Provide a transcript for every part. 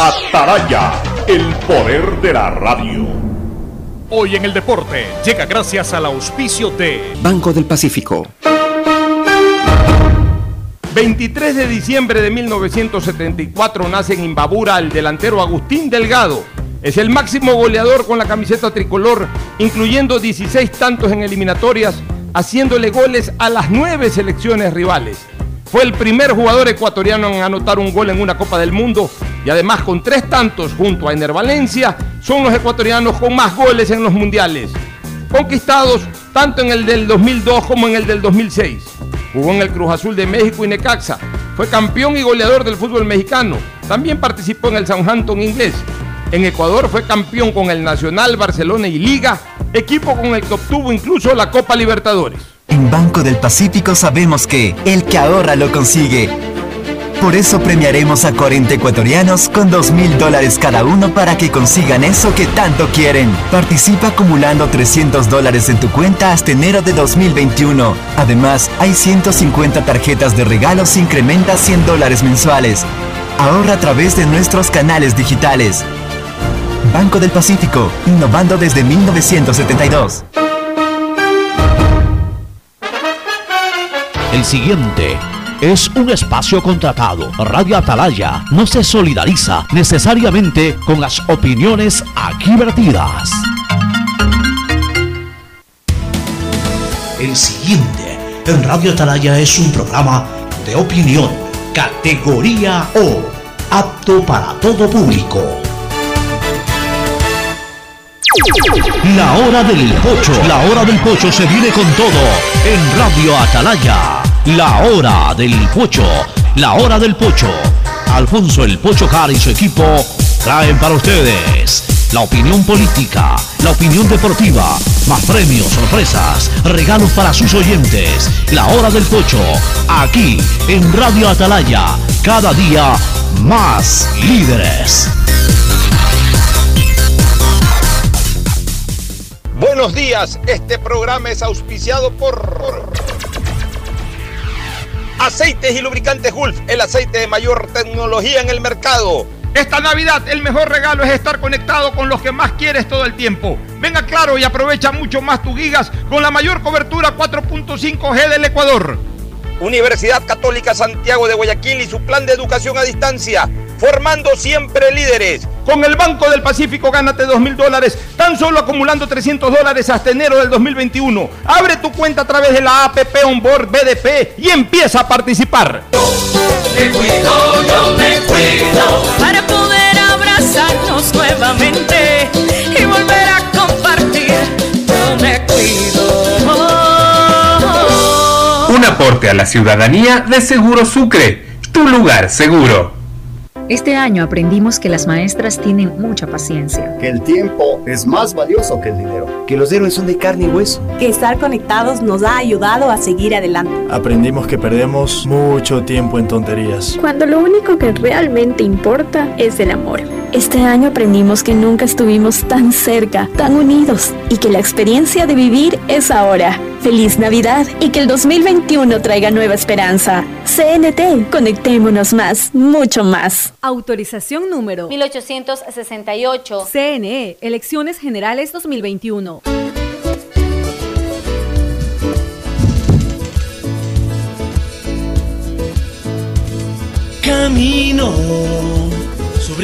Ataraya, el poder de la radio. Hoy en el deporte llega gracias al auspicio de Banco del Pacífico. 23 de diciembre de 1974 nace en Imbabura el delantero Agustín Delgado. Es el máximo goleador con la camiseta tricolor, incluyendo 16 tantos en eliminatorias, haciéndole goles a las nueve selecciones rivales. Fue el primer jugador ecuatoriano en anotar un gol en una Copa del Mundo y además con tres tantos junto a Ener Valencia son los ecuatorianos con más goles en los mundiales, conquistados tanto en el del 2002 como en el del 2006. Jugó en el Cruz Azul de México y Necaxa. Fue campeón y goleador del fútbol mexicano. También participó en el Southampton inglés. En Ecuador fue campeón con el Nacional, Barcelona y Liga, equipo con el que obtuvo incluso la Copa Libertadores. En Banco del Pacífico sabemos que el que ahorra lo consigue. Por eso premiaremos a 40 ecuatorianos con 2 mil dólares cada uno para que consigan eso que tanto quieren. Participa acumulando 300 dólares en tu cuenta hasta enero de 2021. Además, hay 150 tarjetas de regalos incrementa 100 dólares mensuales. Ahorra a través de nuestros canales digitales. Banco del Pacífico, innovando desde 1972. El siguiente es un espacio contratado. Radio Atalaya no se solidariza necesariamente con las opiniones aquí vertidas. El siguiente en Radio Atalaya es un programa de opinión, categoría O, apto para todo público. La hora del pocho. La hora del pocho se viene con todo en Radio Atalaya. La hora del pocho. La hora del pocho. Alfonso el Pocho Car y su equipo traen para ustedes la opinión política, la opinión deportiva, más premios, sorpresas, regalos para sus oyentes. La hora del pocho. Aquí en Radio Atalaya. Cada día más líderes. Buenos días, este programa es auspiciado por Aceites y Lubricantes Gulf, el aceite de mayor tecnología en el mercado. Esta Navidad el mejor regalo es estar conectado con los que más quieres todo el tiempo. Venga claro y aprovecha mucho más tus gigas con la mayor cobertura 4.5G del Ecuador. Universidad Católica Santiago de Guayaquil y su plan de educación a distancia, formando siempre líderes. Con el Banco del Pacífico gánate 2 mil dólares, tan solo acumulando 300 dólares hasta enero del 2021. Abre tu cuenta a través de la APP Onboard BDP y empieza a participar. Me cuido, yo me cuido para poder abrazarnos nuevamente y volver a compartir. Yo me cuido. Un aporte a la ciudadanía de Seguro Sucre, tu lugar seguro. Este año aprendimos que las maestras tienen mucha paciencia. Que el tiempo es más valioso que el dinero. Que los héroes son de carne y hueso. Que estar conectados nos ha ayudado a seguir adelante. Aprendimos que perdemos mucho tiempo en tonterías. Cuando lo único que realmente importa es el amor. Este año aprendimos que nunca estuvimos tan cerca, tan unidos y que la experiencia de vivir es ahora. Feliz Navidad y que el 2021 traiga nueva esperanza. CNT, conectémonos más, mucho más. Autorización número 1868. CNE, Elecciones Generales 2021. Camino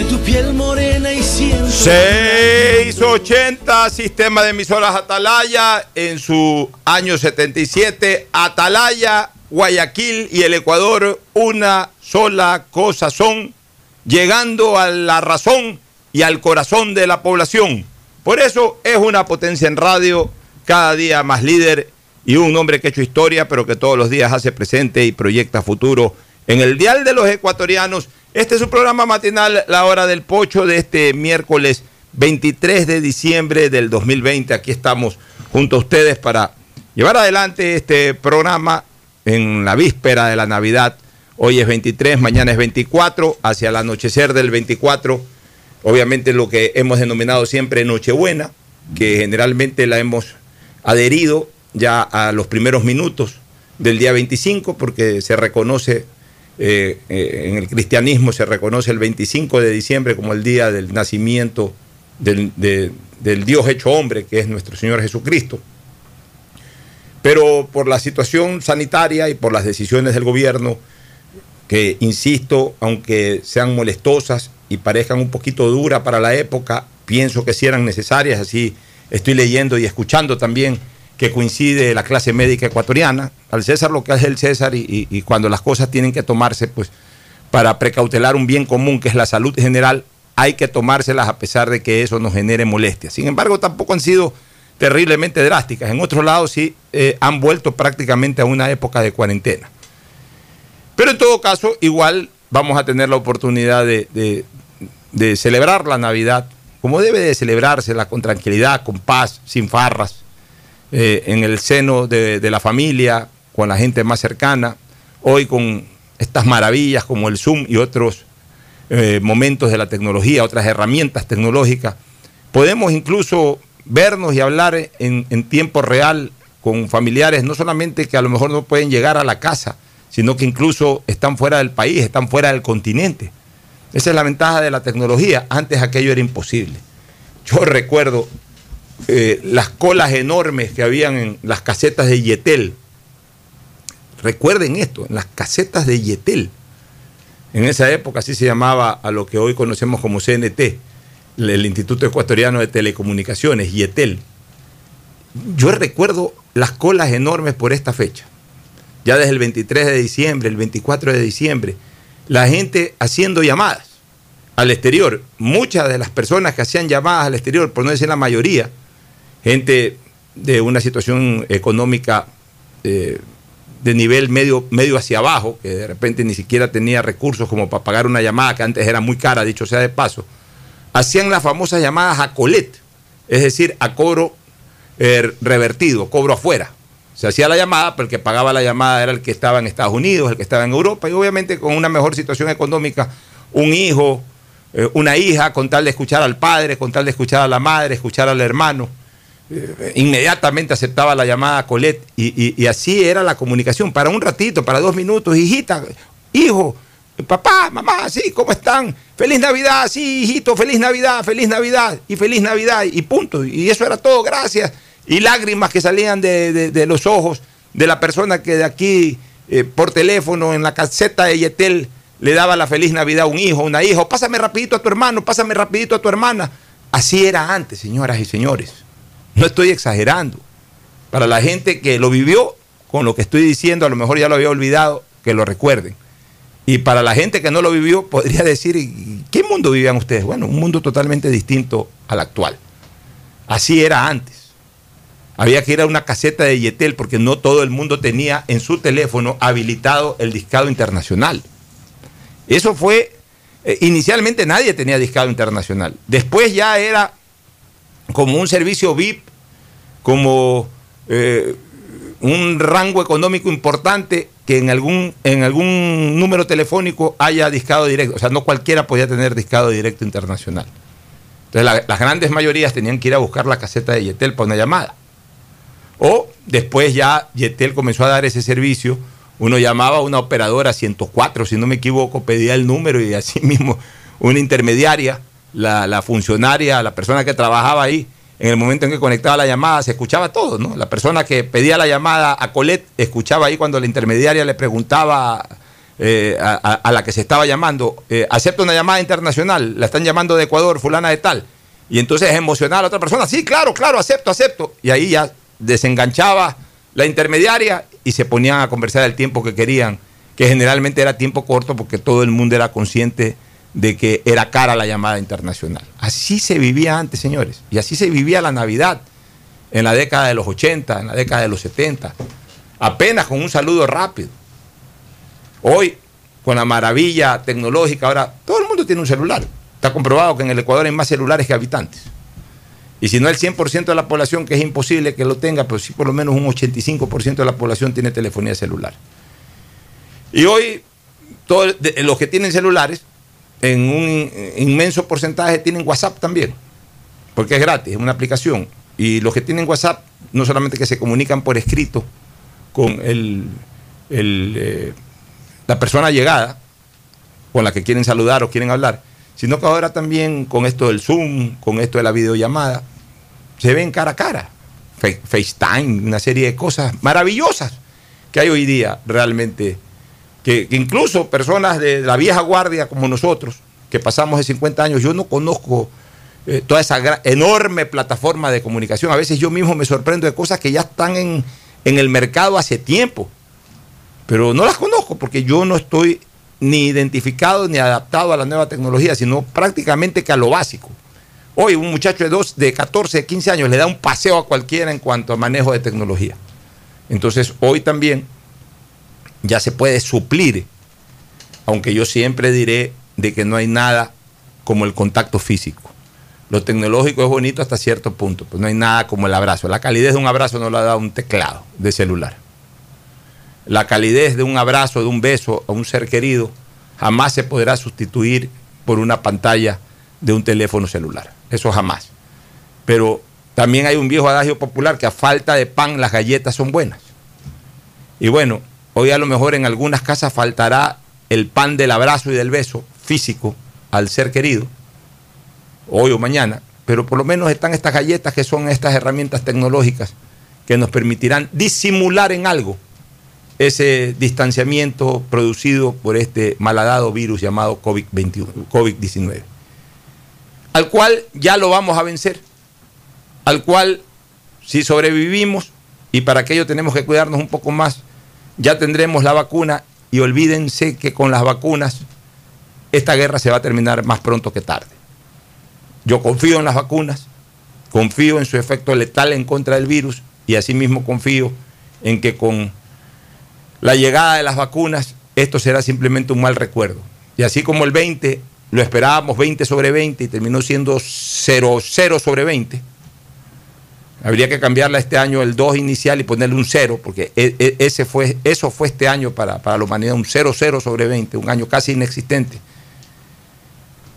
tu piel morena y siento. 680, sistema de emisoras Atalaya, en su año 77, Atalaya, Guayaquil y el Ecuador, una sola cosa son, llegando a la razón y al corazón de la población. Por eso es una potencia en radio, cada día más líder y un hombre que ha hecho historia, pero que todos los días hace presente y proyecta futuro en el Dial de los Ecuatorianos. Este es su programa matinal, La Hora del Pocho, de este miércoles 23 de diciembre del 2020. Aquí estamos junto a ustedes para llevar adelante este programa en la víspera de la Navidad. Hoy es 23, mañana es 24, hacia el anochecer del 24. Obviamente lo que hemos denominado siempre Nochebuena, que generalmente la hemos adherido ya a los primeros minutos del día 25, porque se reconoce eh, eh, en el cristianismo se reconoce el 25 de diciembre como el día del nacimiento del, de- del Dios hecho hombre, que es nuestro Señor Jesucristo. Pero por la situación sanitaria y por las decisiones del gobierno, que insisto, aunque sean molestosas y parezcan un poquito duras para la época, pienso que sí eran necesarias, así estoy leyendo y escuchando también que coincide la clase médica ecuatoriana, al César lo que hace el César y, cuando las cosas tienen que tomarse pues para precautelar un bien común que es la salud general, hay que tomárselas a pesar de que eso nos genere molestias. Sin embargo, tampoco han sido terriblemente drásticas. En otros lados sí eh, han vuelto prácticamente a una época de cuarentena. Pero en todo caso, igual vamos a tener la oportunidad de celebrar la Navidad como debe de celebrársela, con tranquilidad, con paz, sin farras, eh, en el seno de, la familia, con la gente más cercana, hoy con estas maravillas como el Zoom y otros eh, momentos de la tecnología, otras herramientas tecnológicas. Podemos incluso vernos y hablar en tiempo real con familiares, no solamente que a lo mejor no pueden llegar a la casa, sino que incluso están fuera del país, están fuera del continente. Esa es la ventaja de la tecnología. Antes aquello era imposible. Yo recuerdo eh, las colas enormes que habían en las casetas de Yetel. Recuerden esto, en las casetas de Yetel. En esa época así se llamaba a lo que hoy conocemos como CNT, el- Instituto Ecuatoriano de Telecomunicaciones, Yetel. Yo recuerdo las colas enormes por esta fecha. Ya desde el 23 de diciembre, el 24 de diciembre, la gente haciendo llamadas al exterior. Muchas de las personas que hacían llamadas al exterior, por no decir la mayoría, gente de una situación económica eh, de nivel medio, medio hacia abajo, que de repente ni siquiera tenía recursos como para pagar una llamada que antes era muy cara, dicho sea de paso, hacían las famosas llamadas a colet, es decir, a cobro eh, revertido, cobro afuera. Se hacía la llamada, pero el que pagaba la llamada era el que estaba en Estados Unidos, el que estaba en Europa, y obviamente con una mejor situación económica, un hijo, eh, una hija, con tal de escuchar al padre, con tal de escuchar a la madre, escuchar al hermano, inmediatamente aceptaba la llamada a Colette y, así era la comunicación, para un ratito, para dos minutos, hijita, hijo, papá, mamá, sí, ¿cómo están? Feliz Navidad, sí, hijito, feliz Navidad, feliz Navidad y feliz Navidad y punto. Y eso era todo, gracias. Y lágrimas que salían de, los ojos de la persona que de aquí eh, por teléfono en la caseta de Yetel le daba la feliz Navidad a un hijo, una hija, pásame rapidito a tu hermano, pásame rapidito a tu hermana. Así era antes, señoras y señores. No estoy exagerando. Para la gente que lo vivió, con lo que estoy diciendo, a lo mejor ya lo había olvidado, que lo recuerden. Y para la gente que no lo vivió, podría decir, "¿Y ¿qué mundo vivían ustedes? Bueno, un mundo totalmente distinto al actual. Así era antes. Había que ir a una caseta de Yetel porque no todo el mundo tenía en su teléfono habilitado el discado internacional. Eso fue, eh, inicialmente nadie tenía discado internacional. Después ya era como un servicio VIP, como eh, un rango económico importante que en algún, en algún número telefónico haya discado directo. O sea, no cualquiera podía tener discado directo internacional. Entonces la- las grandes mayorías tenían que ir a buscar la caseta de Yetel para una llamada. O después ya Yetel comenzó a dar ese servicio. Uno llamaba a una operadora 104, si no me equivoco, pedía el número y así mismo una intermediaria, la, funcionaria, la persona que trabajaba ahí, en el momento en que conectaba la llamada, se escuchaba todo, ¿no? La persona que pedía la llamada a Colette escuchaba ahí cuando la intermediaria le preguntaba eh, a la que se estaba llamando, eh, acepta una llamada internacional, la están llamando de Ecuador, fulana de tal. Y entonces emocionaba a la otra persona, sí, claro, claro, acepto, acepto. Y ahí ya desenganchaba la intermediaria y se ponían a conversar el tiempo que querían, que generalmente era tiempo corto porque todo el mundo era consciente de que era cara la llamada internacional. Así se vivía antes, señores, y así se vivía la Navidad en la década de los 80, en la década de los 70, apenas con un saludo rápido. Hoy, con la maravilla tecnológica, ahora todo el mundo tiene un celular. Está comprobado que en el Ecuador hay más celulares que habitantes. Y si no el 100% de la población, que es imposible que lo tenga, pero sí por lo menos un 85% de la población tiene telefonía celular. Y hoy, todos los que tienen celulares, en un inmenso porcentaje tienen WhatsApp también, porque es gratis, es una aplicación. Y los que tienen WhatsApp, no solamente que se comunican por escrito con el, el, eh, la persona llegada con la que quieren saludar o quieren hablar, sino que ahora también con esto del Zoom, con esto de la videollamada, se ven cara a cara. FaceTime, una serie de cosas maravillosas que hay hoy día realmente, que, incluso personas de la vieja guardia como nosotros, que pasamos de 50 años, yo no conozco eh, toda esa enorme plataforma de comunicación. A veces yo mismo me sorprendo de cosas que ya están en, en el mercado hace tiempo, pero no las conozco porque yo no estoy ni identificado ni adaptado a la nueva tecnología, sino prácticamente que a lo básico. Hoy un muchacho de, dos, de 14, de 15 años le da un paseo a cualquiera en cuanto a manejo de tecnología. Entonces hoy también ya se puede suplir, aunque yo siempre diré de que no hay nada como el contacto físico. Lo tecnológico es bonito hasta cierto punto, pues no hay nada como el abrazo. La calidez de un abrazo no la da un teclado de celular. La calidez de un abrazo, de un beso a un ser querido, jamás se podrá sustituir por una pantalla de un teléfono celular. Eso jamás. Pero también hay un viejo adagio popular que a falta de pan las galletas son buenas. Y bueno, hoy a lo mejor en algunas casas faltará el pan del abrazo y del beso físico al ser querido, hoy o mañana, pero por lo menos están estas galletas que son estas herramientas tecnológicas que nos permitirán disimular en algo ese distanciamiento producido por este malhadado virus llamado COVID-21, COVID-19, al cual ya lo vamos a vencer, al cual si sobrevivimos, y para aquello tenemos que cuidarnos un poco más, ya tendremos la vacuna y olvídense que con las vacunas esta guerra se va a terminar más pronto que tarde. Yo confío en las vacunas, confío en su efecto letal en contra del virus y asimismo confío en que con la llegada de las vacunas esto será simplemente un mal recuerdo. Y así como el 20 lo esperábamos 20 sobre 20 y terminó siendo 0, 0 sobre 20, habría que cambiarla este año el 2 inicial y ponerle un 0, porque e- e- ese fue, eso fue este año para, para la humanidad, un 0, 0 sobre 20, un año casi inexistente,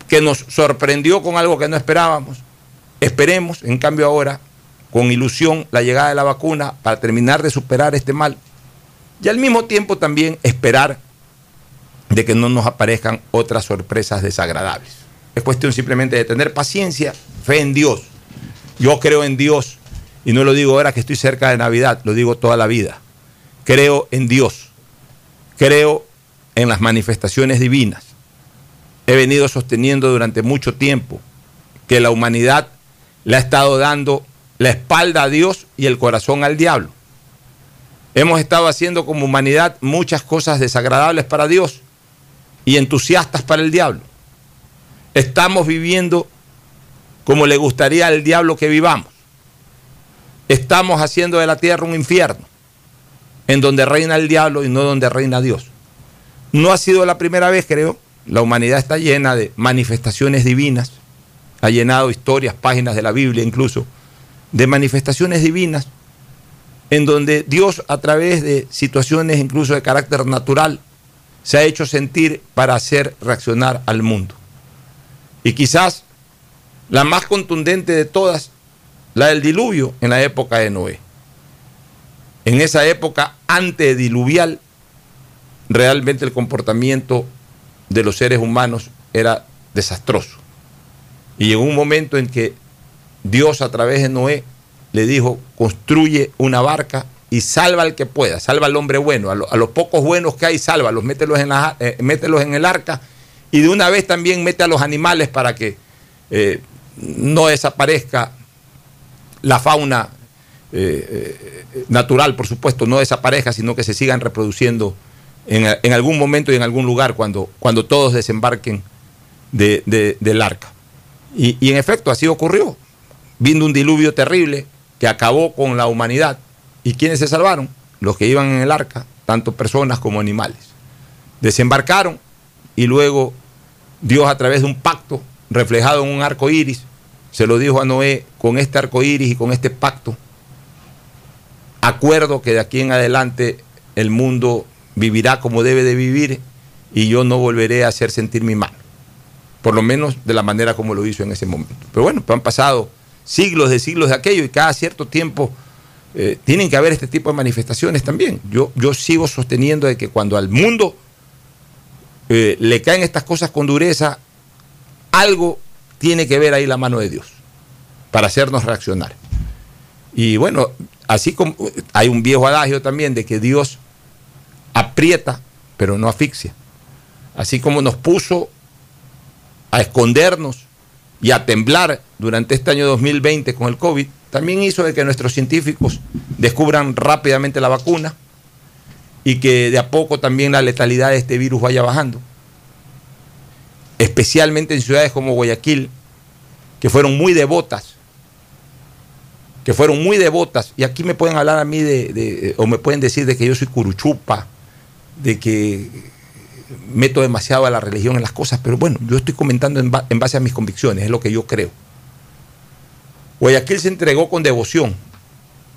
que nos sorprendió con algo que no esperábamos. Esperemos, en cambio ahora, con ilusión, la llegada de la vacuna para terminar de superar este mal. Y al mismo tiempo también esperar de que no nos aparezcan otras sorpresas desagradables. Es cuestión simplemente de tener paciencia, fe en Dios. Yo creo en Dios y no lo digo ahora que estoy cerca de Navidad, lo digo toda la vida. Creo en Dios. Creo en las manifestaciones divinas. He venido sosteniendo durante mucho tiempo que la humanidad le ha estado dando la espalda a Dios y el corazón al diablo. Hemos estado haciendo como humanidad muchas cosas desagradables para Dios y entusiastas para el diablo. Estamos viviendo como le gustaría al diablo que vivamos. Estamos haciendo de la tierra un infierno, en donde reina el diablo y no donde reina Dios. No ha sido la primera vez, creo. La humanidad está llena de manifestaciones divinas, ha llenado historias, páginas de la Biblia incluso, de manifestaciones divinas, en donde Dios a través de situaciones incluso de carácter natural se ha hecho sentir para hacer reaccionar al mundo. Y quizás la más contundente de todas, la del diluvio en la época de Noé. En esa época antediluvial, realmente el comportamiento de los seres humanos era desastroso. Y llegó un momento en que Dios a través de Noé le dijo, construye una barca y salva al que pueda, salva al hombre bueno, a los pocos buenos que hay, sálvalos, mételos en, la- eh, mételos en el arca y de una vez también mete a los animales para que eh, no desaparezca la fauna eh, eh, natural, por supuesto, no desaparezca, sino que se sigan reproduciendo en, algún momento y en algún lugar cuando, cuando todos desembarquen de- de- del arca. Y, y en efecto, así ocurrió. Vino un diluvio terrible que acabó con la humanidad. ¿Y quiénes se salvaron? Los que iban en el arca, tanto personas como animales. Desembarcaron y luego Dios a través de un pacto reflejado en un arco iris, se lo dijo a Noé, con este arco iris y con este pacto, acuerdo que de aquí en adelante el mundo vivirá como debe de vivir y yo no volveré a hacer sentir mi mano. Por lo menos de la manera como lo hizo en ese momento. Pero bueno, han pasado siglos de siglos de aquello y cada cierto tiempo eh, tienen que haber este tipo de manifestaciones también. Yo, yo sigo sosteniendo de que cuando al mundo eh, le caen estas cosas con dureza, algo tiene que ver ahí la mano de Dios para hacernos reaccionar. Y bueno, así como hay un viejo adagio también de que Dios aprieta, pero no asfixia. Así como nos puso a escondernos y a temblar durante este año 2020 con el COVID, también hizo de que nuestros científicos descubran rápidamente la vacuna y que de a poco también la letalidad de este virus vaya bajando. Especialmente en ciudades como Guayaquil, que fueron muy devotas, que fueron muy devotas, y aquí me pueden hablar a mí de, o me pueden decir de que yo soy curuchupa, de que meto demasiado a la religión en las cosas, pero bueno, yo estoy comentando en, en base a mis convicciones, es lo que yo creo. Guayaquil se entregó con devoción,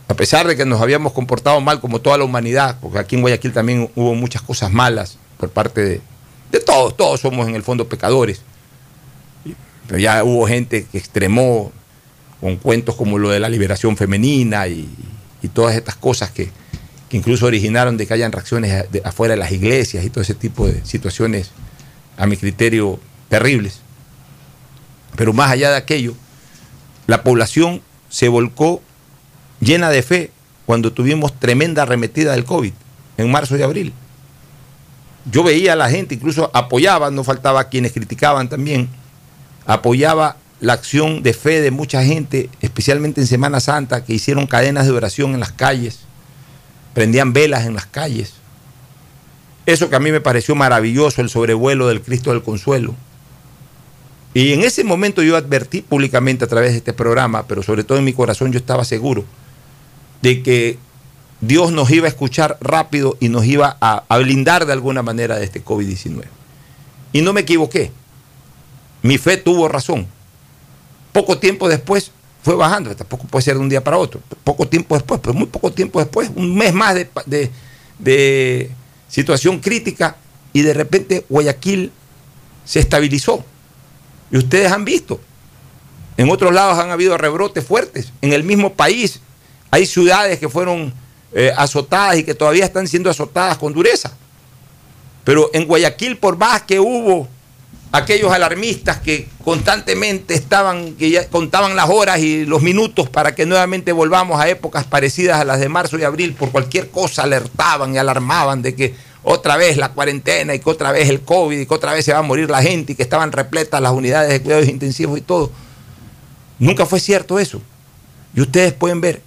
a pesar de que nos habíamos comportado mal como toda la humanidad, porque aquí en Guayaquil también hubo muchas cosas malas por parte de, de todos, todos somos en el fondo pecadores. Pero ya hubo gente que extremó con cuentos como lo de la liberación femenina y, todas estas cosas que, que, incluso originaron de que hayan reacciones de, afuera de las iglesias y todo ese tipo de situaciones, a mi criterio, terribles. Pero más allá de aquello, la población se volcó llena de fe cuando tuvimos tremenda arremetida del COVID en marzo y abril. Yo veía a la gente, incluso apoyaba, no faltaba quienes criticaban también, apoyaba la acción de fe de mucha gente, especialmente en Semana Santa, que hicieron cadenas de oración en las calles, prendían velas en las calles. Eso que a mí me pareció maravilloso, el sobrevuelo del Cristo del Consuelo. Y en ese momento yo advertí públicamente a través de este programa, pero sobre todo en mi corazón yo estaba seguro de que Dios nos iba a escuchar rápido y nos iba a, blindar de alguna manera de este COVID-19. Y no me equivoqué. Mi fe tuvo razón. Poco tiempo después fue bajando, tampoco puede ser de un día para otro. Poco tiempo después, pero muy poco tiempo después, un mes más de, de situación crítica y de repente Guayaquil se estabilizó. Y ustedes han visto, en otros lados han habido rebrotes fuertes. En el mismo país hay ciudades que fueron eh, azotadas y que todavía están siendo azotadas con dureza. Pero en Guayaquil, por más que hubo aquellos alarmistas que constantemente estaban, que ya contaban las horas y los minutos para que nuevamente volvamos a épocas parecidas a las de marzo y abril, por cualquier cosa alertaban y alarmaban de que otra vez la cuarentena y que otra vez el COVID y que otra vez se va a morir la gente y que estaban repletas las unidades de cuidados intensivos y todo. Nunca fue cierto eso. Y ustedes pueden ver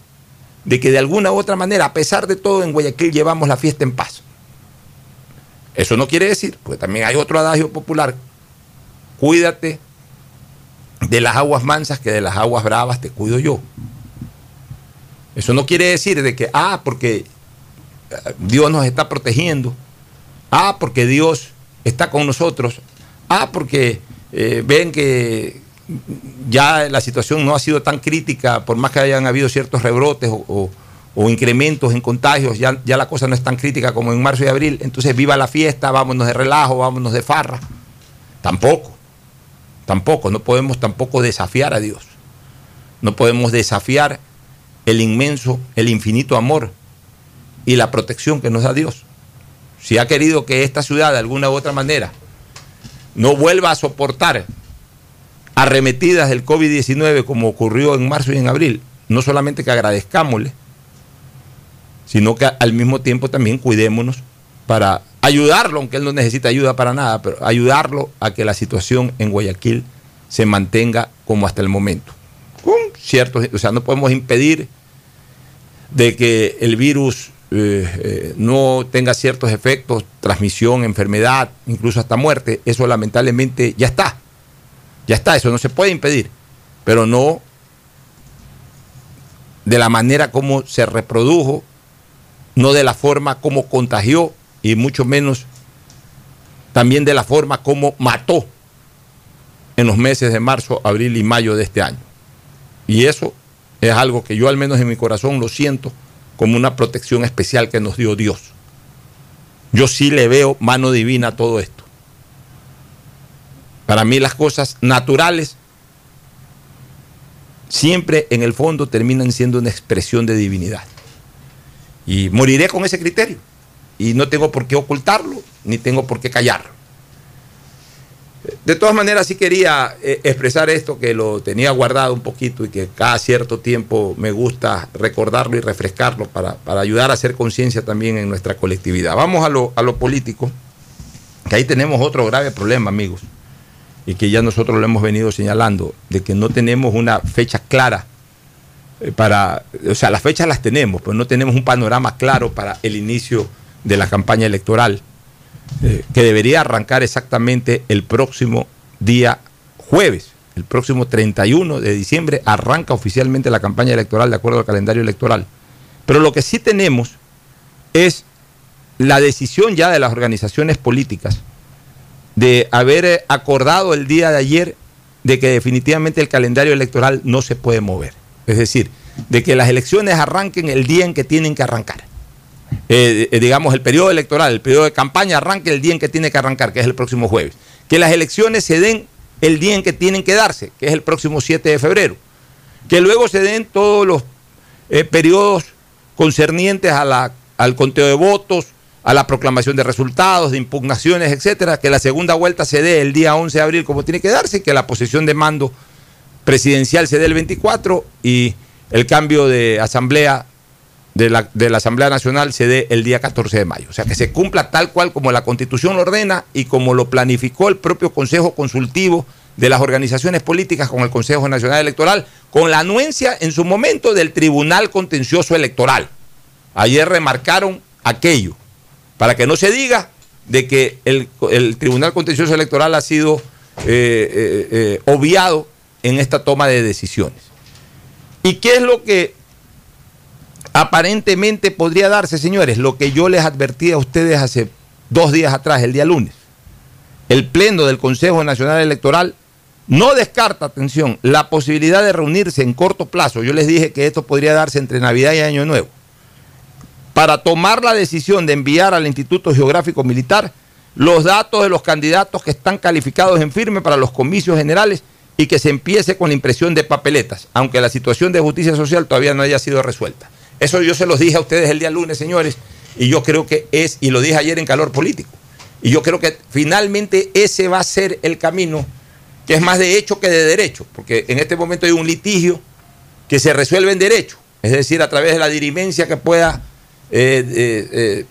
de que de alguna u otra manera, a pesar de todo, en Guayaquil llevamos la fiesta en paz. Eso no quiere decir, porque también hay otro adagio popular, cuídate de las aguas mansas que de las aguas bravas te cuido yo. Eso no quiere decir de que, ah, porque Dios nos está protegiendo, ah, porque Dios está con nosotros, ah, porque eh, ven que ya la situación no ha sido tan crítica, por más que hayan habido ciertos rebrotes o, incrementos en contagios, ya, ya, la cosa no es tan crítica como en marzo y abril, entonces viva la fiesta, vámonos de relajo, vámonos de farra. Tampoco, tampoco, no podemos tampoco desafiar a Dios. No podemos desafiar el inmenso, el infinito amor y la protección que nos da Dios. Si ha querido que esta ciudad de alguna u otra manera no vuelva a soportar arremetidas del COVID-19 como ocurrió en marzo y en abril, no solamente que agradezcámosle, sino que al mismo tiempo también cuidémonos para ayudarlo, aunque él no necesita ayuda para nada, pero ayudarlo a que la situación en Guayaquil se mantenga como hasta el momento. Con ciertos, o sea, no podemos impedir de que el virus eh, eh, no tenga ciertos efectos, transmisión, enfermedad, incluso hasta muerte, eso lamentablemente ya está. Ya está, eso no se puede impedir, pero no de la manera como se reprodujo, no de la forma como contagió y mucho menos también de la forma como mató en los meses de marzo, abril y mayo de este año. Y eso es algo que yo al menos en mi corazón lo siento como una protección especial que nos dio Dios. Yo sí le veo mano divina a todo esto. Para mí las cosas naturales siempre en el fondo terminan siendo una expresión de divinidad. Y moriré con ese criterio. Y no tengo por qué ocultarlo, ni tengo por qué callarlo. de todas maneras sí quería eh, expresar esto que lo tenía guardado un poquito y que cada cierto tiempo me gusta recordarlo y refrescarlo para, para ayudar a hacer conciencia también en nuestra colectividad. Vamos a lo, a lo político, que ahí tenemos otro grave problema, amigos, y que ya nosotros lo hemos venido señalando, de que no tenemos una fecha clara eh, para, o sea, las fechas las tenemos, pero no tenemos un panorama claro para el inicio de la campaña electoral, eh, que debería arrancar exactamente el próximo día jueves. El próximo 31 de diciembre arranca oficialmente la campaña electoral de acuerdo al calendario electoral. Pero lo que sí tenemos es la decisión ya de las organizaciones políticas de haber eh, acordado el día de ayer de que definitivamente el calendario electoral no se puede mover. Es decir, de que las elecciones arranquen el día en que tienen que arrancar. Eh, eh, digamos, el periodo electoral, el periodo de campaña arranque el día en que tiene que arrancar, que es el próximo jueves. Que las elecciones se den el día en que tienen que darse, que es el próximo 7 de febrero. Que luego se den todos los eh, periodos concernientes a la, al conteo de votos, a la proclamación de resultados, de impugnaciones, etcétera, que la segunda vuelta se dé el día 11 de abril como tiene que darse, que la posesión de mando presidencial se dé el 24 y el cambio de asamblea de la, de la, Asamblea Nacional se dé el día 14 de mayo. O sea, que se cumpla tal cual como la Constitución lo ordena y como lo planificó el propio Consejo Consultivo de las organizaciones políticas con el Consejo Nacional Electoral, con la anuencia en su momento del Tribunal Contencioso Electoral. Ayer remarcaron aquello, para que no se diga de que el, Tribunal Contencioso Electoral ha sido eh, eh, eh, obviado en esta toma de decisiones. ¿Y qué es lo que aparentemente podría darse, señores, lo que yo les advertí a ustedes hace dos días atrás, el día lunes. El Pleno del Consejo Nacional Electoral no descarta, atención, la posibilidad de reunirse en corto plazo. Yo les dije que esto podría darse entre Navidad y Año Nuevo. Para tomar la decisión de enviar al Instituto Geográfico Militar los datos de los candidatos que están calificados en firme para los comicios generales y que se empiece con la impresión de papeletas, aunque la situación de justicia social todavía no haya sido resuelta. Eso yo se los dije a ustedes el día lunes, señores, y yo creo que es, y lo dije ayer en calor político, y yo creo que finalmente ese va a ser el camino que es más de hecho que de derecho, porque en este momento hay un litigio que se resuelve en derecho, es decir, a través de la dirimencia que pueda eh, eh, eh,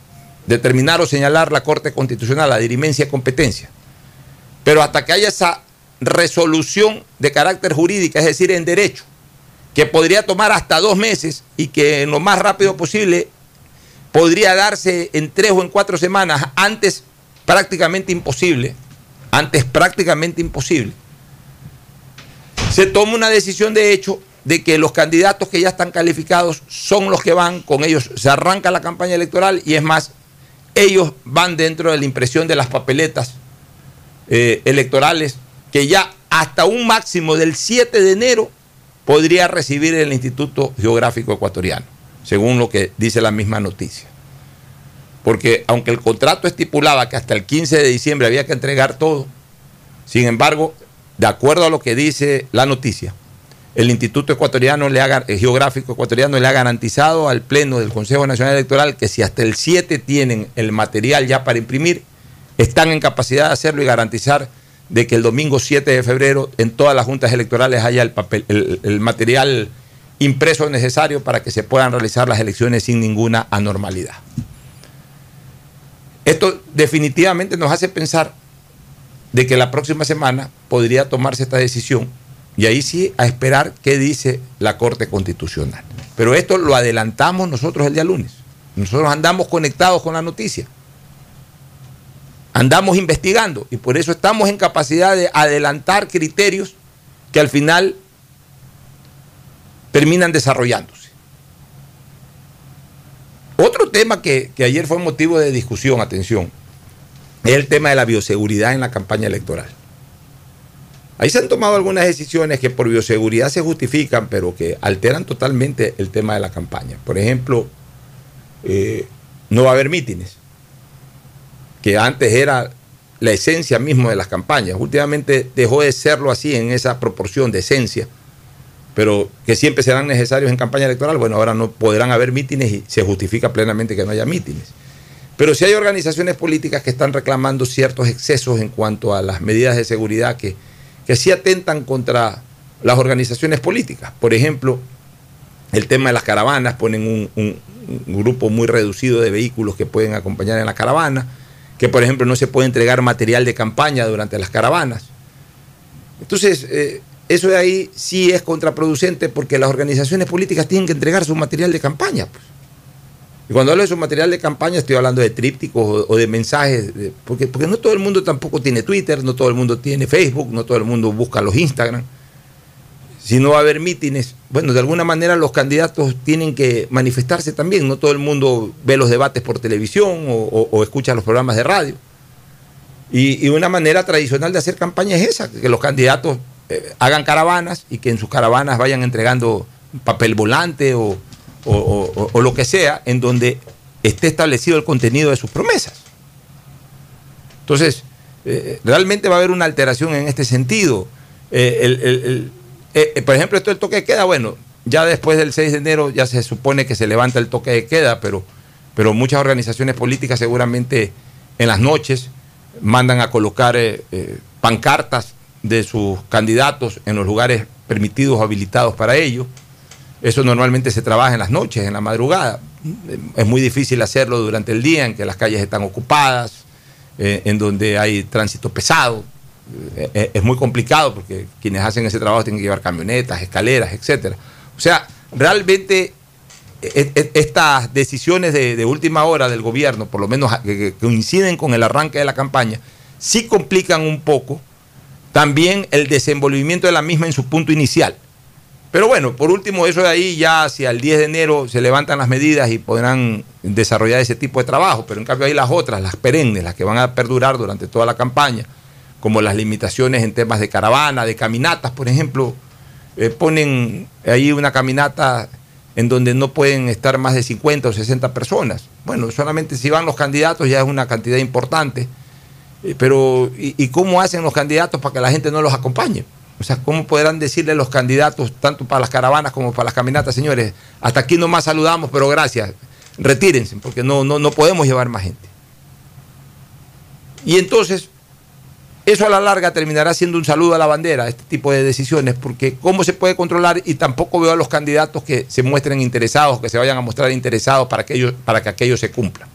determinar o señalar la Corte Constitucional, la dirimencia de competencia. Pero hasta que haya esa resolución de carácter jurídico, es decir, en derecho, que podría tomar hasta dos meses y que en lo más rápido posible podría darse en tres o en cuatro semanas, antes prácticamente imposible, antes prácticamente imposible, se toma una decisión de hecho de que los candidatos que ya están calificados son los que van, con ellos se arranca la campaña electoral y es más, ellos van dentro de la impresión de las papeletas eh, electorales que ya hasta un máximo del 7 de enero podría recibir el Instituto Geográfico Ecuatoriano, según lo que dice la misma noticia. Porque aunque el contrato estipulaba que hasta el 15 de diciembre había que entregar todo, sin embargo, de acuerdo a lo que dice la noticia, el Instituto Ecuatoriano le ha, Geográfico Ecuatoriano le ha garantizado al Pleno del Consejo Nacional Electoral que si hasta el 7 tienen el material ya para imprimir, están en capacidad de hacerlo y garantizar de que el domingo 7 de febrero en todas las juntas electorales haya el, papel, el, material impreso necesario para que se puedan realizar las elecciones sin ninguna anormalidad. Esto definitivamente nos hace pensar de que la próxima semana podría tomarse esta decisión y ahí sí a esperar qué dice la Corte Constitucional. Pero esto lo adelantamos nosotros el día lunes. Nosotros andamos conectados con la noticia andamos investigando y por eso estamos en capacidad de adelantar criterios que al final terminan desarrollándose. Otro tema que, ayer fue motivo de discusión, atención, es el tema de la bioseguridad en la campaña electoral. Ahí se han tomado algunas decisiones que por bioseguridad se justifican, pero que alteran totalmente el tema de la campaña. Por ejemplo, eh, no va a haber mítines que antes era la esencia mismo de las campañas. Últimamente dejó de serlo así en esa proporción de esencia, pero que siempre serán necesarios en campaña electoral. Bueno, ahora no podrán haber mítines y se justifica plenamente que no haya mítines. Pero sí hay organizaciones políticas que están reclamando ciertos excesos en cuanto a las medidas de seguridad que, que sí atentan contra las organizaciones políticas. Por ejemplo, el tema de las caravanas, ponen un, grupo muy reducido de vehículos que pueden acompañar en la caravana, que por ejemplo no se puede entregar material de campaña durante las caravanas. Entonces, eh, eso de ahí sí es contraproducente porque las organizaciones políticas tienen que entregar su material de campaña. pues. Y cuando hablo de su material de campaña estoy hablando de trípticos o, de mensajes, porque, porque no todo el mundo tampoco tiene Twitter, no todo el mundo tiene Facebook, no todo el mundo busca los Instagram. Si no va a haber mítines, bueno, de alguna manera los candidatos tienen que manifestarse también. No todo el mundo ve los debates por televisión o, escucha los programas de radio. Y, y una manera tradicional de hacer campaña es esa, que los candidatos eh, hagan caravanas y que en sus caravanas vayan entregando papel volante o, o- lo que sea, en donde esté establecido el contenido de sus promesas. Entonces, eh, realmente va a haber una alteración en este sentido. Eh, el- el- eh, por ejemplo, esto del toque de queda, bueno, ya después del 6 de enero ya se supone que se levanta el toque de queda, pero, pero muchas organizaciones políticas seguramente en las noches mandan a colocar pancartas de sus candidatos en los lugares permitidos o habilitados para ello. Eso normalmente se trabaja en las noches, en la madrugada. Es muy difícil hacerlo durante el día en que las calles están ocupadas, eh, en donde hay tránsito pesado. Eh, eh, es muy complicado porque quienes hacen ese trabajo tienen que llevar camionetas, escaleras, etcétera. O sea, realmente e- e- estas decisiones de, de última hora del gobierno, por lo menos que coinciden con el arranque de la campaña, sí complican un poco también el desenvolvimiento de la misma en su punto inicial. Pero bueno, por último, eso de ahí ya hacia el 10 de enero se levantan las medidas y podrán desarrollar ese tipo de trabajo, pero en cambio hay las otras, las perennes, las que van a perdurar durante toda la campaña, como las limitaciones en temas de caravana, de caminatas, por ejemplo, eh, ponen ahí una caminata en donde no pueden estar más de 50 o 60 personas. Bueno, solamente si van los candidatos ya es una cantidad importante, eh, pero ¿y, y cómo hacen los candidatos para que la gente no los acompañe? O sea, ¿cómo podrán decirle los candidatos, tanto para las caravanas como para las caminatas, señores, hasta aquí nomás saludamos, pero gracias, retírense, porque no, no, no podemos llevar más gente? Y entonces, eso a la larga terminará siendo un saludo a la bandera, este tipo de decisiones, porque ¿cómo se puede controlar? Y tampoco veo a los candidatos que se muestren interesados, que se vayan a mostrar interesados para que, ellos, para que aquello se cumpla.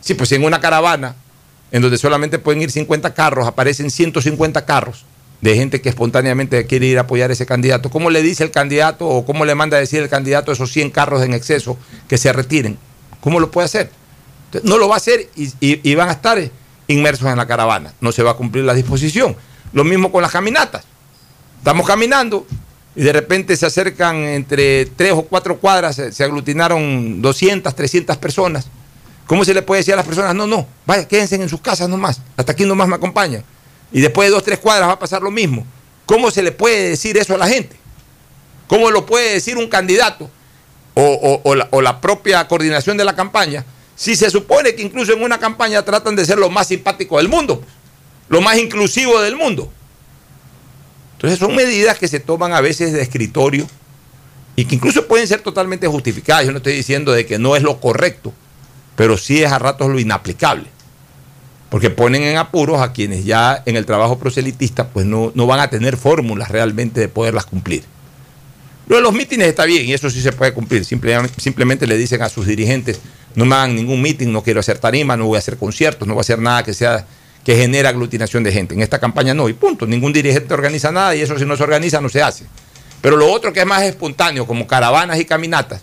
Sí, pues en una caravana, en donde solamente pueden ir 50 carros, aparecen 150 carros de gente que espontáneamente quiere ir a apoyar a ese candidato. ¿Cómo le dice el candidato o cómo le manda a decir el candidato esos 100 carros en exceso que se retiren? ¿Cómo lo puede hacer? No lo va a hacer y van a estar inmersos en la caravana. No se va a cumplir la disposición. Lo mismo con las caminatas. Estamos caminando y de repente se acercan entre tres o cuatro cuadras, se, se aglutinaron 200, 300 personas. ¿Cómo se le puede decir a las personas, no, no, vaya, quédense en sus casas nomás, hasta aquí nomás me acompañan? Y después de dos, tres cuadras va a pasar lo mismo. ¿Cómo se le puede decir eso a la gente? ¿Cómo lo puede decir un candidato o, la, la propia coordinación de la campaña si se supone que incluso en una campaña tratan de ser lo más simpático del mundo, lo más inclusivo del mundo? Entonces son medidas que se toman a veces de escritorio y que incluso pueden ser totalmente justificadas. Yo no estoy diciendo de que no es lo correcto, pero sí es a ratos lo inaplicable. Porque ponen en apuros a quienes ya en el trabajo proselitista pues no, no van a tener fórmulas realmente de poderlas cumplir. Lo de los mítines está bien y eso sí se puede cumplir. Simplemente, le dicen a sus dirigentes, no me hagan ningún mítin, no quiero hacer tarima, no voy a hacer conciertos, no voy a hacer nada que sea que genere aglutinación de gente. En esta campaña no, y punto. Ningún dirigente organiza nada y eso si no se organiza no se hace. Pero lo otro que es más espontáneo, como caravanas y caminatas,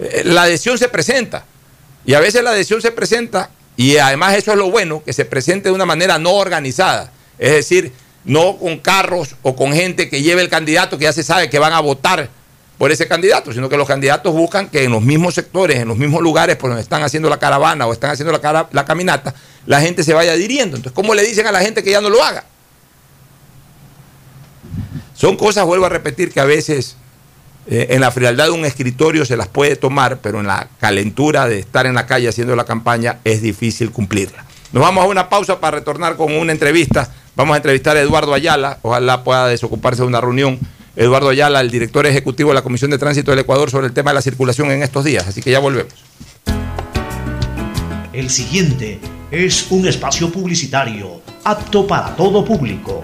eh, la adhesión se presenta. Y a veces la adhesión se presenta, y además eso es lo bueno, que se presente de una manera no organizada. Es decir, no con carros o con gente que lleve el candidato que ya se sabe que van a votar por ese candidato, sino que los candidatos buscan que en los mismos sectores, en los mismos lugares por donde están haciendo la caravana o están haciendo la, caminata, la gente se vaya adhiriendo. Entonces, ¿cómo le dicen a la gente que ya no lo haga? Son cosas, vuelvo a repetir, que a veces eh, en la frialdad de un escritorio se las puede tomar, pero en la calentura de estar en la calle haciendo la campaña es difícil cumplirla. Nos vamos a una pausa para retornar con una entrevista. Vamos a entrevistar a Eduardo Ayala, ojalá pueda desocuparse de una reunión. Eduardo Ayala, el director ejecutivo de la Comisión de Tránsito del Ecuador, sobre el tema de la circulación en estos días. Así que ya volvemos. El siguiente es un espacio publicitario apto para todo público.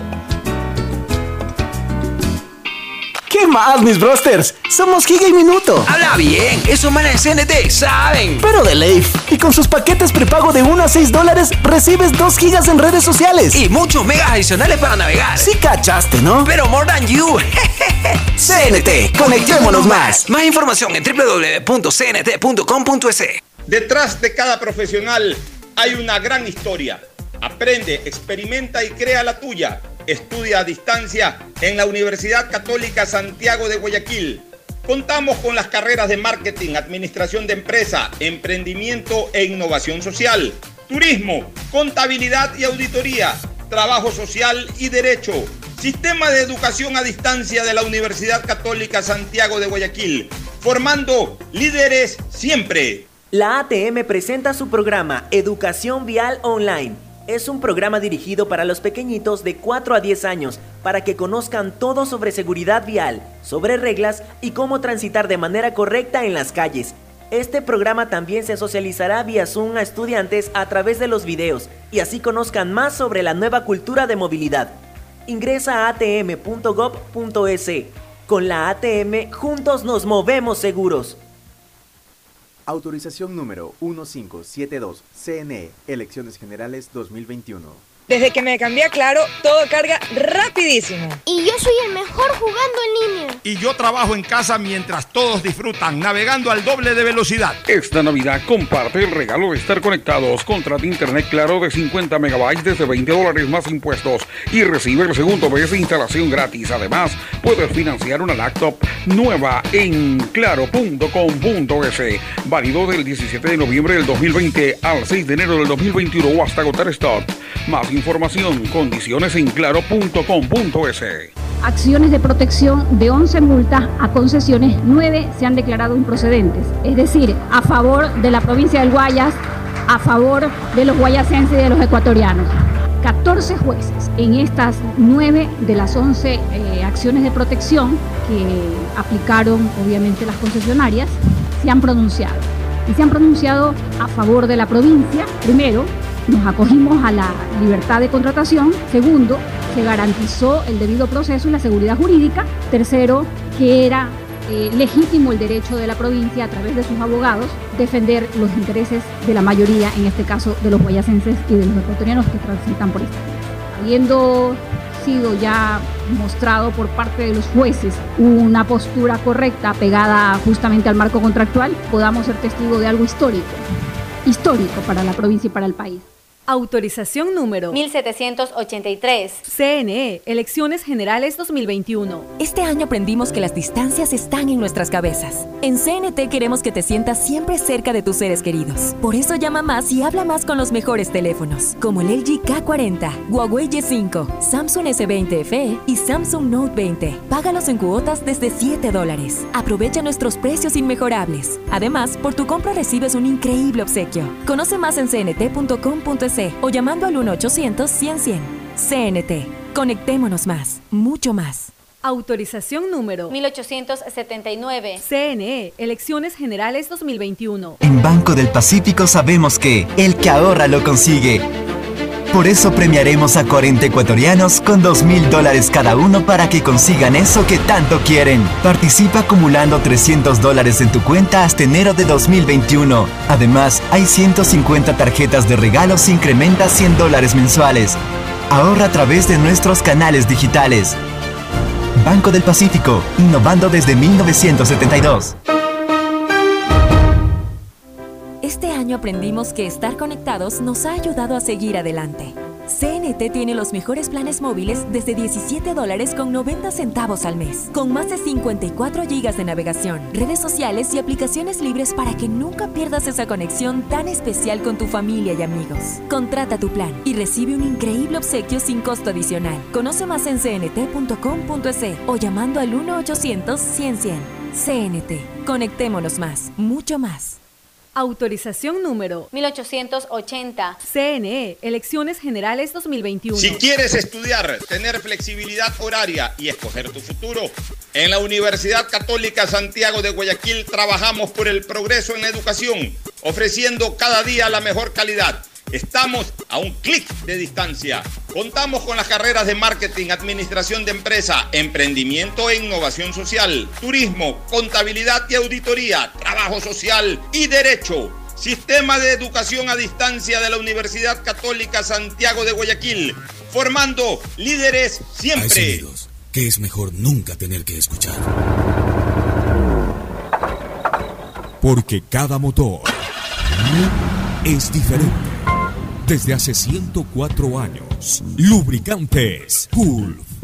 ¿Qué más, mis brosters? Somos Giga y Minuto. Habla bien, esos manes de CNT saben. Pero de Leif. Y con sus paquetes prepago de 1 a 6 dólares, recibes 2 gigas en redes sociales. Y muchos megas adicionales para navegar. Sí cachaste, ¿no? Pero more than you. CNT, conectémonos más. Más información en www.cnt.com.es. Detrás de cada profesional hay una gran historia. Aprende, experimenta y crea la tuya. Estudia a distancia en la Universidad Católica Santiago de Guayaquil. Contamos con las carreras de marketing, administración de empresa, emprendimiento e innovación social, turismo, contabilidad y auditoría, trabajo social y derecho. Sistema de educación a distancia de la Universidad Católica Santiago de Guayaquil, formando líderes siempre. La ATM presenta su programa Educación Vial Online es un programa dirigido para los pequeñitos de 4 a 10 años para que conozcan todo sobre seguridad vial, sobre reglas y cómo transitar de manera correcta en las calles. Este programa también se socializará vía Zoom a estudiantes a través de los videos y así conozcan más sobre la nueva cultura de movilidad. Ingresa a atm.gov.es. Con la ATM juntos nos movemos seguros. Autorización número 1572, CNE, Elecciones Generales 2021. Desde que me cambié a Claro, todo carga rapidísimo. Y yo soy el mejor jugando en línea. Y yo trabajo en casa mientras todos disfrutan, navegando al doble de velocidad. Esta Navidad comparte el regalo de estar conectados. Contrata internet Claro de 50 megabytes desde 20 dólares más impuestos y recibe el segundo mes de instalación gratis. Además, puedes financiar una laptop nueva en claro.com.es. Válido del 17 de noviembre del 2020 al 6 de enero del 2021 o hasta agotar stock. Más información, condiciones. Acciones de protección de 11 multas a concesiones, 9 se han declarado improcedentes. Es decir, a favor de la provincia del Guayas, a favor de los guayasenses y de los ecuatorianos. 14 jueces en estas 9 de las 11 eh, acciones de protección que aplicaron obviamente las concesionarias se han pronunciado. Y se han pronunciado a favor de la provincia, primero, nos acogimos a la libertad de contratación. Segundo, se garantizó el debido proceso y la seguridad jurídica. Tercero, que era eh, legítimo el derecho de la provincia a través de sus abogados defender los intereses de la mayoría, en este caso de los guayacenses y de los ecuatorianos que transitan por esta. Habiendo sido ya mostrado por parte de los jueces una postura correcta pegada justamente al marco contractual, podamos ser testigos de algo histórico, histórico para la provincia y para el país. Autorización número 1783. CNE, Elecciones Generales 2021. Este año aprendimos que las distancias están en nuestras cabezas. En CNT queremos que te sientas siempre cerca de tus seres queridos. Por eso llama más y habla más con los mejores teléfonos, como el LG K40, Huawei Y5, Samsung S20 FE y Samsung Note 20. Págalos en cuotas desde 7 dólares. Aprovecha nuestros precios inmejorables. Además, por tu compra recibes un increíble obsequio. Conoce más en cnt.com.es o llamando al 1-800-100-100. CNT. Conectémonos más, mucho más. Autorización número 1879. CNE, Elecciones Generales 2021. En Banco del Pacífico sabemos que el que ahorra lo consigue. Por eso premiaremos a 40 ecuatorianos con 2 mil dólares cada uno para que consigan eso que tanto quieren. Participa acumulando 300 dólares en tu cuenta hasta enero de 2021. Además, hay 150 tarjetas de regalos incrementa 100 dólares mensuales. Ahorra a través de nuestros canales digitales. Banco del Pacífico, innovando desde 1972. Este año aprendimos que estar conectados nos ha ayudado a seguir adelante. CNT tiene los mejores planes móviles desde 17 dólares con 90 centavos al mes, con más de 54 gigas de navegación, redes sociales y aplicaciones libres para que nunca pierdas esa conexión tan especial con tu familia y amigos. Contrata tu plan y recibe un increíble obsequio sin costo adicional. Conoce más en cnt.com.es o llamando al 1-800-100-100. CNT. Conectémonos más, mucho más. Autorización número 1880. CNE, Elecciones Generales 2021. Si quieres estudiar, tener flexibilidad horaria y escoger tu futuro, en la Universidad Católica Santiago de Guayaquil trabajamos por el progreso en la educación, ofreciendo cada día la mejor calidad. Estamos a un clic de distancia. Contamos con las carreras de marketing, administración de empresa, emprendimiento e innovación social, turismo, contabilidad y auditoría, trabajo social y derecho. Sistema de educación a distancia de la Universidad Católica Santiago de Guayaquil, formando líderes Hay siempre. sonidos que es mejor nunca tener que escuchar. Porque cada motor es diferente. Desde hace 104 años, Lubricantes Gulf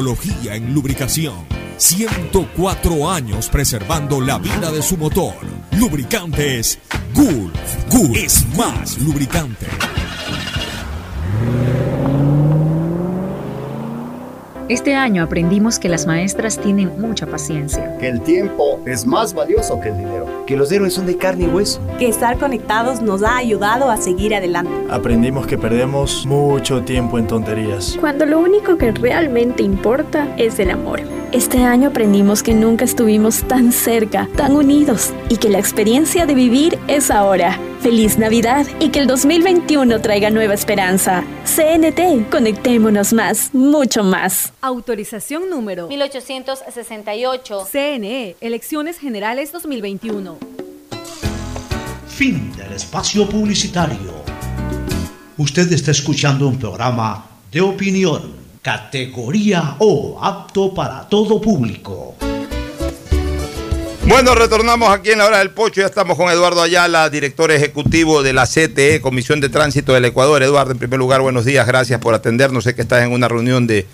tecnología en lubricación. 104 años preservando la vida de su motor. Lubricantes Gulf. Gulf es más lubricante. Este año aprendimos que las maestras tienen mucha paciencia. Que el tiempo es más valioso que el dinero. Que los héroes son de carne y hueso. Que estar conectados nos ha ayudado a seguir adelante. Aprendimos que perdemos mucho tiempo en tonterías. Cuando lo único que realmente importa es el amor. Este año aprendimos que nunca estuvimos tan cerca, tan unidos y que la experiencia de vivir es ahora. Feliz Navidad y que el 2021 traiga nueva esperanza. CNT, conectémonos más, mucho más. Autorización número 1868. CNE, Elecciones Generales 2021. Fin del espacio publicitario. Usted está escuchando un programa de opinión, categoría O, apto para todo público. Bueno, retornamos aquí en la hora del pocho. Ya estamos con Eduardo Ayala, director ejecutivo de la CTE, Comisión de Tránsito del Ecuador. Eduardo, en primer lugar, buenos días. Gracias por atendernos. Sé que estás en una reunión de,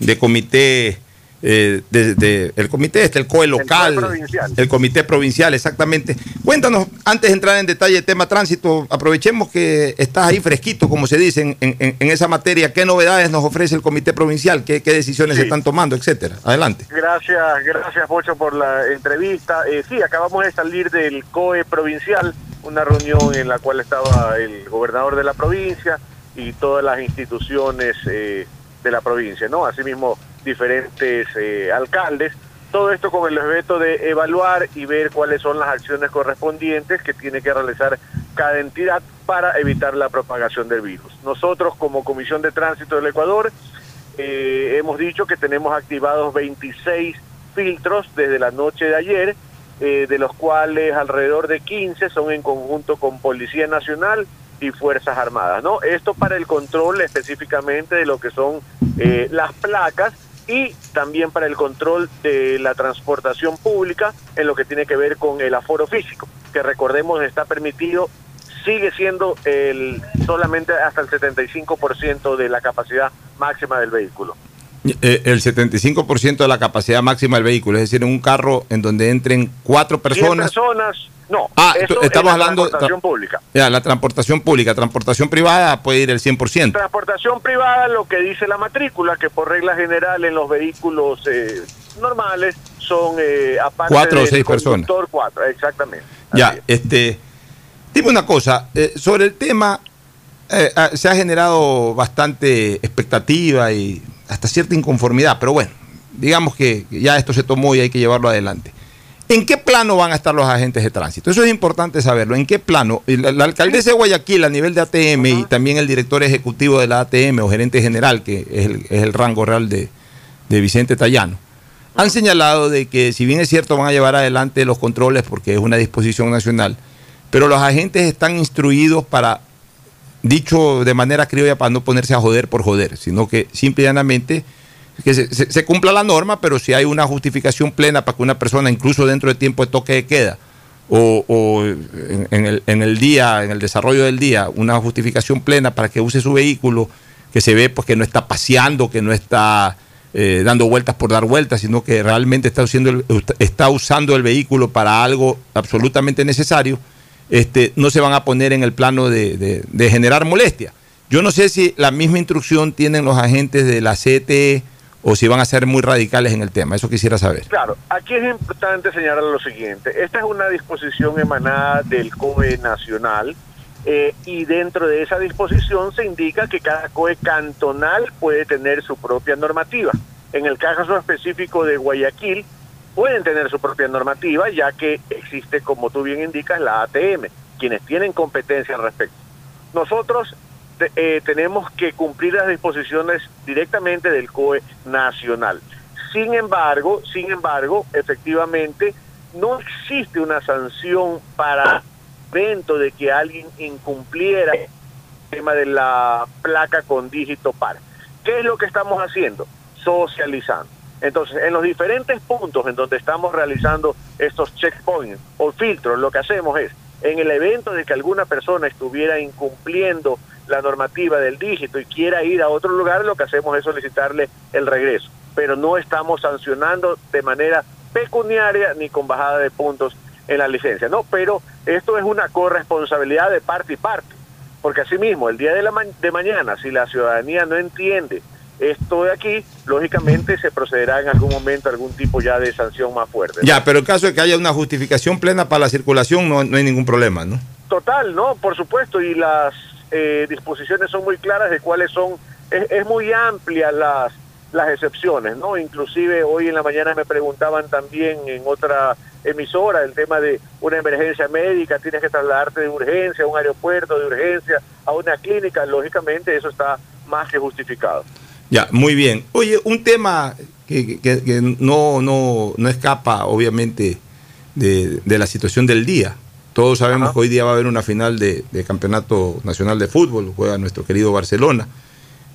de comité, eh, de, de- el comité este, el COE local. provincial. El comité provincial, exactamente. Cuéntanos, antes de entrar en detalle el tema tránsito, aprovechemos que estás ahí fresquito, como se dice, en, en- en esa materia. ¿Qué novedades nos ofrece el comité provincial? ¿Qué, qué decisiones se están tomando, etcétera? Adelante. Gracias, gracias Pocho por la entrevista. Eh, sí, acabamos de salir del COE provincial, una reunión en la cual estaba el gobernador de la provincia y todas las instituciones eh, de la provincia, ¿no? Asimismo, diferentes eh, alcaldes. Todo esto con el objeto de evaluar y ver cuáles son las acciones correspondientes que tiene que realizar cada entidad para evitar la propagación del virus. Nosotros como Comisión de Tránsito del Ecuador eh, hemos dicho que tenemos activados 26 filtros desde la noche de ayer, eh, de los cuales alrededor de 15 son en conjunto con Policía Nacional y Fuerzas Armadas, ¿no? Esto para el control específicamente de lo que son eh, las placas y también para el control de la transportación pública en lo que tiene que ver con el aforo físico, que recordemos está permitido sigue siendo el solamente hasta el 75% de la capacidad máxima del vehículo. Eh, el 75% de la capacidad máxima del vehículo, es decir, en un carro en donde entren cuatro 100 personas. personas, no, Ah, eso estamos es la hablando- transportación pública. Ya, la transportación pública, transportación privada puede ir el 100%. Transportación privada, lo que dice la matrícula, que por regla general en los vehículos eh, normales son eh, aparte Cuatro o seis personas. cuatro, exactamente. Ya, este, dime una cosa, eh, sobre el tema eh, ah, se ha generado bastante expectativa y hasta cierta inconformidad, pero bueno, digamos que ya esto se tomó y hay que llevarlo adelante. ¿En qué plano van a estar los agentes de tránsito? Eso es importante saberlo. ¿En qué plano? La, la alcaldesa de Guayaquil a nivel de ATM y también el director ejecutivo de la ATM o gerente general, que es el, es el rango real de, de Vicente Tallano, han señalado de que si bien es cierto van a llevar adelante los controles porque es una disposición nacional, pero los agentes están instruidos para, dicho de manera criolla, para no ponerse a joder por joder, sino que simple y llanamente que se, cumpla la norma, pero si hay una justificación plena para que una persona, incluso dentro de tiempo de toque de queda, o, en, el, día, en el desarrollo del día, una justificación plena para que use su vehículo, que se ve pues que no está paseando, que no está eh, dando vueltas por dar vueltas, sino que realmente está usando el, está usando el vehículo para algo absolutamente necesario, este, no se van a poner en el plano de- de generar molestia. Yo no sé si la misma instrucción tienen los agentes de la CTE o si van a ser muy radicales en el tema. Eso quisiera saber. Claro, aquí es importante señalar lo siguiente. Esta es una disposición emanada del COE nacional eh, y dentro de esa disposición se indica que cada COE cantonal puede tener su propia normativa. En el caso específico de Guayaquil, pueden tener su propia normativa, ya que existe, como tú bien indicas, la ATM, quienes tienen competencia al respecto. Nosotros eh, tenemos que cumplir las disposiciones directamente del COE nacional. Sin embargo, sin embargo, efectivamente, no existe una sanción para evento de que alguien incumpliera el tema de la placa con dígito par. ¿Qué es lo que estamos haciendo? Socializando. Entonces, en los diferentes puntos en donde estamos realizando estos checkpoints o filtros, lo que hacemos es, en el evento de que alguna persona estuviera incumpliendo la normativa del dígito y quiera ir a otro lugar, lo que hacemos es solicitarle el regreso. Pero no estamos sancionando de manera pecuniaria ni con bajada de puntos en la licencia. No, pero esto es una corresponsabilidad de parte y parte. Porque asimismo, el día de, la ma- de mañana, si la ciudadanía no entiende esto de aquí, lógicamente se procederá en algún momento a algún tipo ya de sanción más fuerte. Ya, pero en caso de que haya una justificación plena para la circulación, no, no hay ningún problema, ¿no? Total, ¿no? Por supuesto, y las eh, disposiciones son muy claras de cuáles son, es, muy amplia las, las excepciones, ¿no? Inclusive hoy en la mañana me preguntaban también en otra emisora el tema de una emergencia médica, tienes que trasladarte de urgencia a un aeropuerto, de urgencia a una clínica, lógicamente eso está más que justificado. Ya, muy bien. Oye, un tema que, que- que no, no, no escapa, obviamente, de, de la situación del día. Todos sabemos que hoy día va a haber una final de, de Campeonato Nacional de Fútbol, juega nuestro querido Barcelona.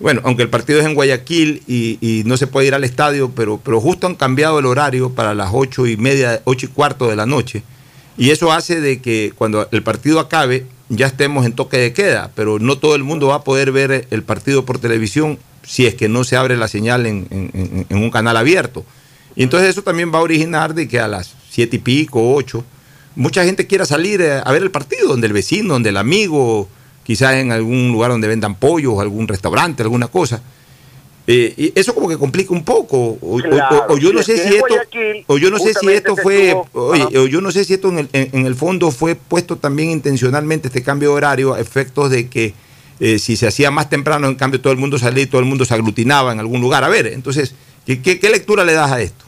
Bueno, aunque el partido es en Guayaquil y, y no se puede ir al estadio, pero, pero justo han cambiado el horario para las ocho y media, ocho y cuarto de la noche. Y eso hace de que cuando el partido acabe ya estemos en toque de queda, pero no todo el mundo va a poder ver el partido por televisión si es que no se abre la señal en- en un canal abierto. Y entonces eso también va a originar de que a las siete y pico, ocho, mucha gente quiera salir eh, a ver el partido, donde el vecino, donde el amigo, quizás en algún lugar donde vendan pollos, algún restaurante, alguna cosa. Eh, y eso como que complica un poco. O, o- Claro, o- o yo no sé si esto, o yo no sé si esto fue, oye, o yo no sé si esto en el, en- en el fondo fue puesto también intencionalmente este cambio de horario a efectos de que eh, si se hacía más temprano, en cambio todo el mundo salía y todo el mundo se aglutinaba en algún lugar. A ver, entonces, ¿qué, qué- qué lectura le das a esto?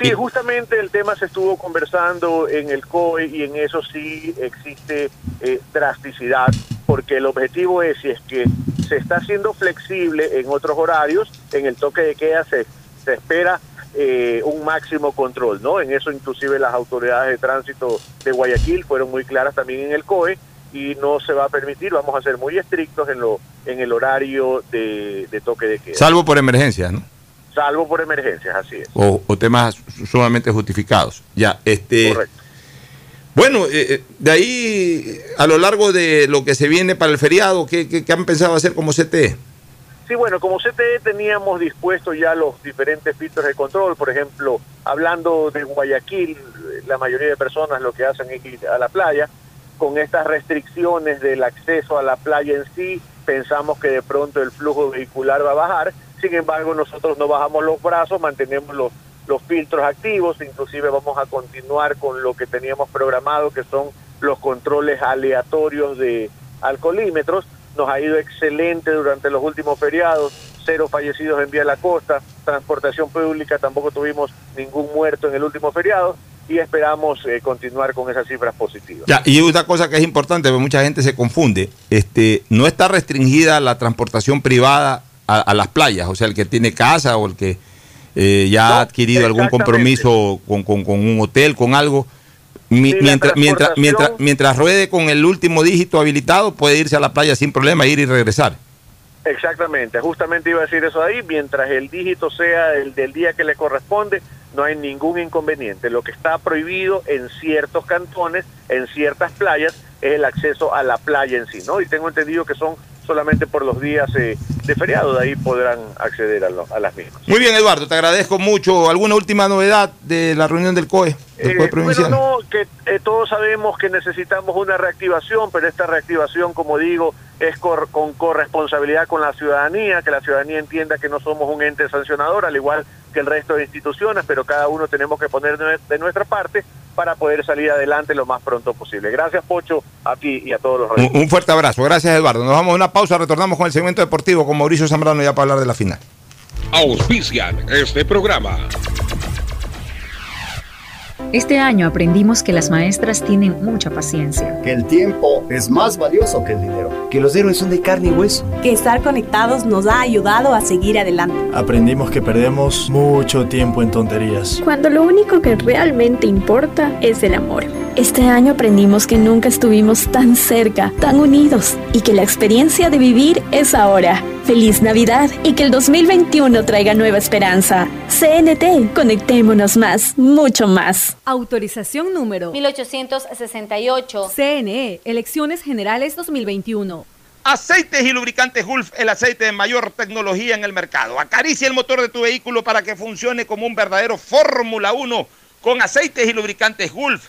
Sí, justamente el tema se estuvo conversando en el COE y en eso sí existe eh, drasticidad, porque el objetivo es, si es que se está haciendo flexible en otros horarios, en el toque de queda se, se espera eh, un máximo control, ¿no? En eso inclusive las autoridades de tránsito de Guayaquil fueron muy claras también en el COE y no se va a permitir, vamos a ser muy estrictos en, lo, en el horario de, de toque de queda, Salvo por emergencias, ¿no? Salvo por emergencias, así es. o, o temas sumamente justificados. Ya, este. Bueno, eh, eh, de ahí a lo largo de lo que se viene para el feriado, ¿qué, qué- qué han pensado hacer como CTE? Sí, bueno, como CTE teníamos dispuestos ya los diferentes filtros de control, por ejemplo, hablando de Guayaquil, la mayoría de personas lo que hacen es ir a la playa, con estas restricciones del acceso a la playa en sí, pensamos que de pronto el flujo vehicular va a bajar, sin embargo nosotros no bajamos los brazos, mantenemos los, los filtros activos, inclusive vamos a continuar con lo que teníamos programado, que son los controles aleatorios de alcoholímetros, nos ha ido excelente durante los últimos feriados, cero fallecidos en vía la costa, transportación pública tampoco tuvimos ningún muerto en el último feriado. Y esperamos eh, continuar con esas cifras positivas. Ya, y una cosa que es importante, porque mucha gente se confunde, este, no está restringida la transportación privada a, a las playas, o sea, el que tiene casa o el que eh, ya ha adquirido algún compromiso con, con- con un hotel, con algo, mi- mientras, mientras, mientras, mientras ruede con el último dígito habilitado, puede irse a la playa sin problema, ir y regresar. Exactamente, justamente iba a decir eso ahí, mientras el dígito sea el del día que le corresponde, no hay ningún inconveniente. Lo que está prohibido en ciertos cantones, en ciertas playas, es el acceso a la playa en sí, ¿no? Y tengo entendido que son solamente por los días eh, de feriado, de ahí podrán acceder a, lo- a las mismas. Muy bien, Eduardo, te agradezco mucho. ¿Alguna última novedad de la reunión del COE, del COE Eh, provincial? bueno, no, que eh, todos sabemos que necesitamos una reactivación, pero esta reactivación, como digo, es cor- con corresponsabilidad con la ciudadanía, que la ciudadanía entienda que no somos un ente sancionador, al igual que el resto de instituciones, pero cada uno tenemos que poner de, de nuestra parte para poder salir adelante lo más pronto posible. Gracias, Pocho, a ti y a todos los Un, un fuerte abrazo. Gracias, Eduardo. Nos vamos a una pausa, retornamos con el segmento deportivo con Mauricio Zambrano ya para hablar de la final. Auspician este programa. Este año aprendimos que las maestras tienen mucha paciencia. Que el tiempo es más valioso que el dinero. Que los héroes son de carne y hueso. Que estar conectados nos ha ayudado a seguir adelante. Aprendimos que perdemos mucho tiempo en tonterías. Cuando lo único que realmente importa es el amor. Este año aprendimos que nunca estuvimos tan cerca, tan unidos y que la experiencia de vivir es ahora. Feliz Navidad y que el 2021 traiga nueva esperanza. CNT, conectémonos más, mucho más. Autorización número 1868. CNE, Elecciones Generales 2021. Aceites y lubricantes Gulf, el aceite de mayor tecnología en el mercado. Acaricia el motor de tu vehículo para que funcione como un verdadero Fórmula 1 con aceites y lubricantes Gulf.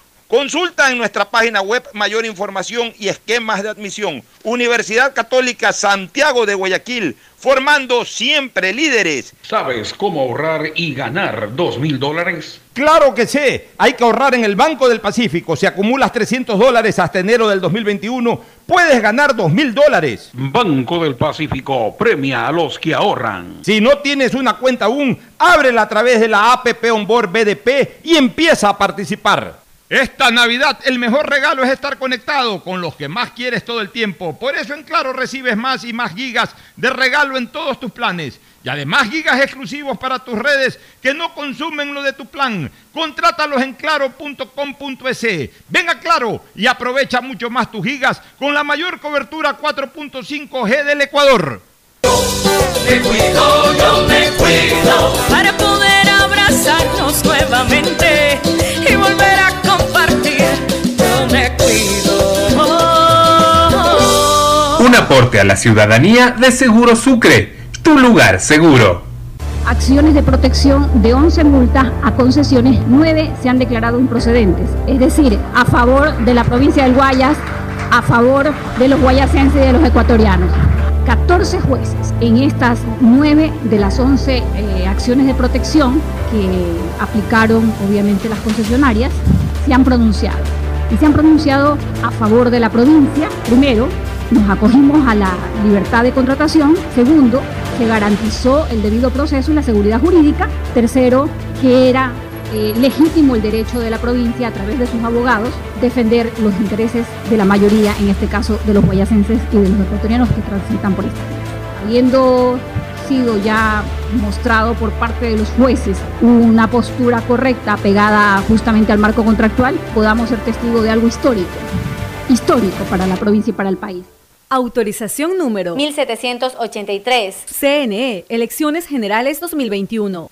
Consulta en nuestra página web mayor información y esquemas de admisión. Universidad Católica Santiago de Guayaquil, formando siempre líderes. ¿Sabes cómo ahorrar y ganar dos mil dólares? Claro que sé, hay que ahorrar en el Banco del Pacífico. Si acumulas 300 dólares hasta enero del 2021, puedes ganar 2 mil dólares. Banco del Pacífico premia a los que ahorran. Si no tienes una cuenta aún, ábrela a través de la APP Onboard BDP y empieza a participar. Esta Navidad el mejor regalo es estar conectado con los que más quieres todo el tiempo. Por eso en Claro recibes más y más gigas de regalo en todos tus planes. Y además gigas exclusivos para tus redes que no consumen lo de tu plan. Contrátalos en claro.com.es. Venga Claro y aprovecha mucho más tus gigas con la mayor cobertura 4.5G del Ecuador. Me cuido, yo me cuido para poder abrazarnos nuevamente volver a compartir. Yo me cuido. Un aporte a la ciudadanía de Seguro Sucre, tu lugar seguro. Acciones de protección de 11 multas a concesiones, 9 se han declarado improcedentes. Es decir, a favor de la provincia del Guayas, a favor de los guayasenses y de los ecuatorianos. 14 jueces en estas 9 de las 11 eh, acciones de protección que aplicaron obviamente las concesionarias se han pronunciado. Y se han pronunciado a favor de la provincia, primero, nos acogimos a la libertad de contratación. Segundo, se garantizó el debido proceso y la seguridad jurídica. Tercero, que era eh, legítimo el derecho de la provincia a través de sus abogados defender los intereses de la mayoría, en este caso de los guayacenses y de los ecuatorianos que transitan por esta. Habiendo sido ya mostrado por parte de los jueces una postura correcta pegada justamente al marco contractual, podamos ser testigos de algo histórico, histórico para la provincia y para el país. Autorización número 1783. CNE, Elecciones Generales 2021.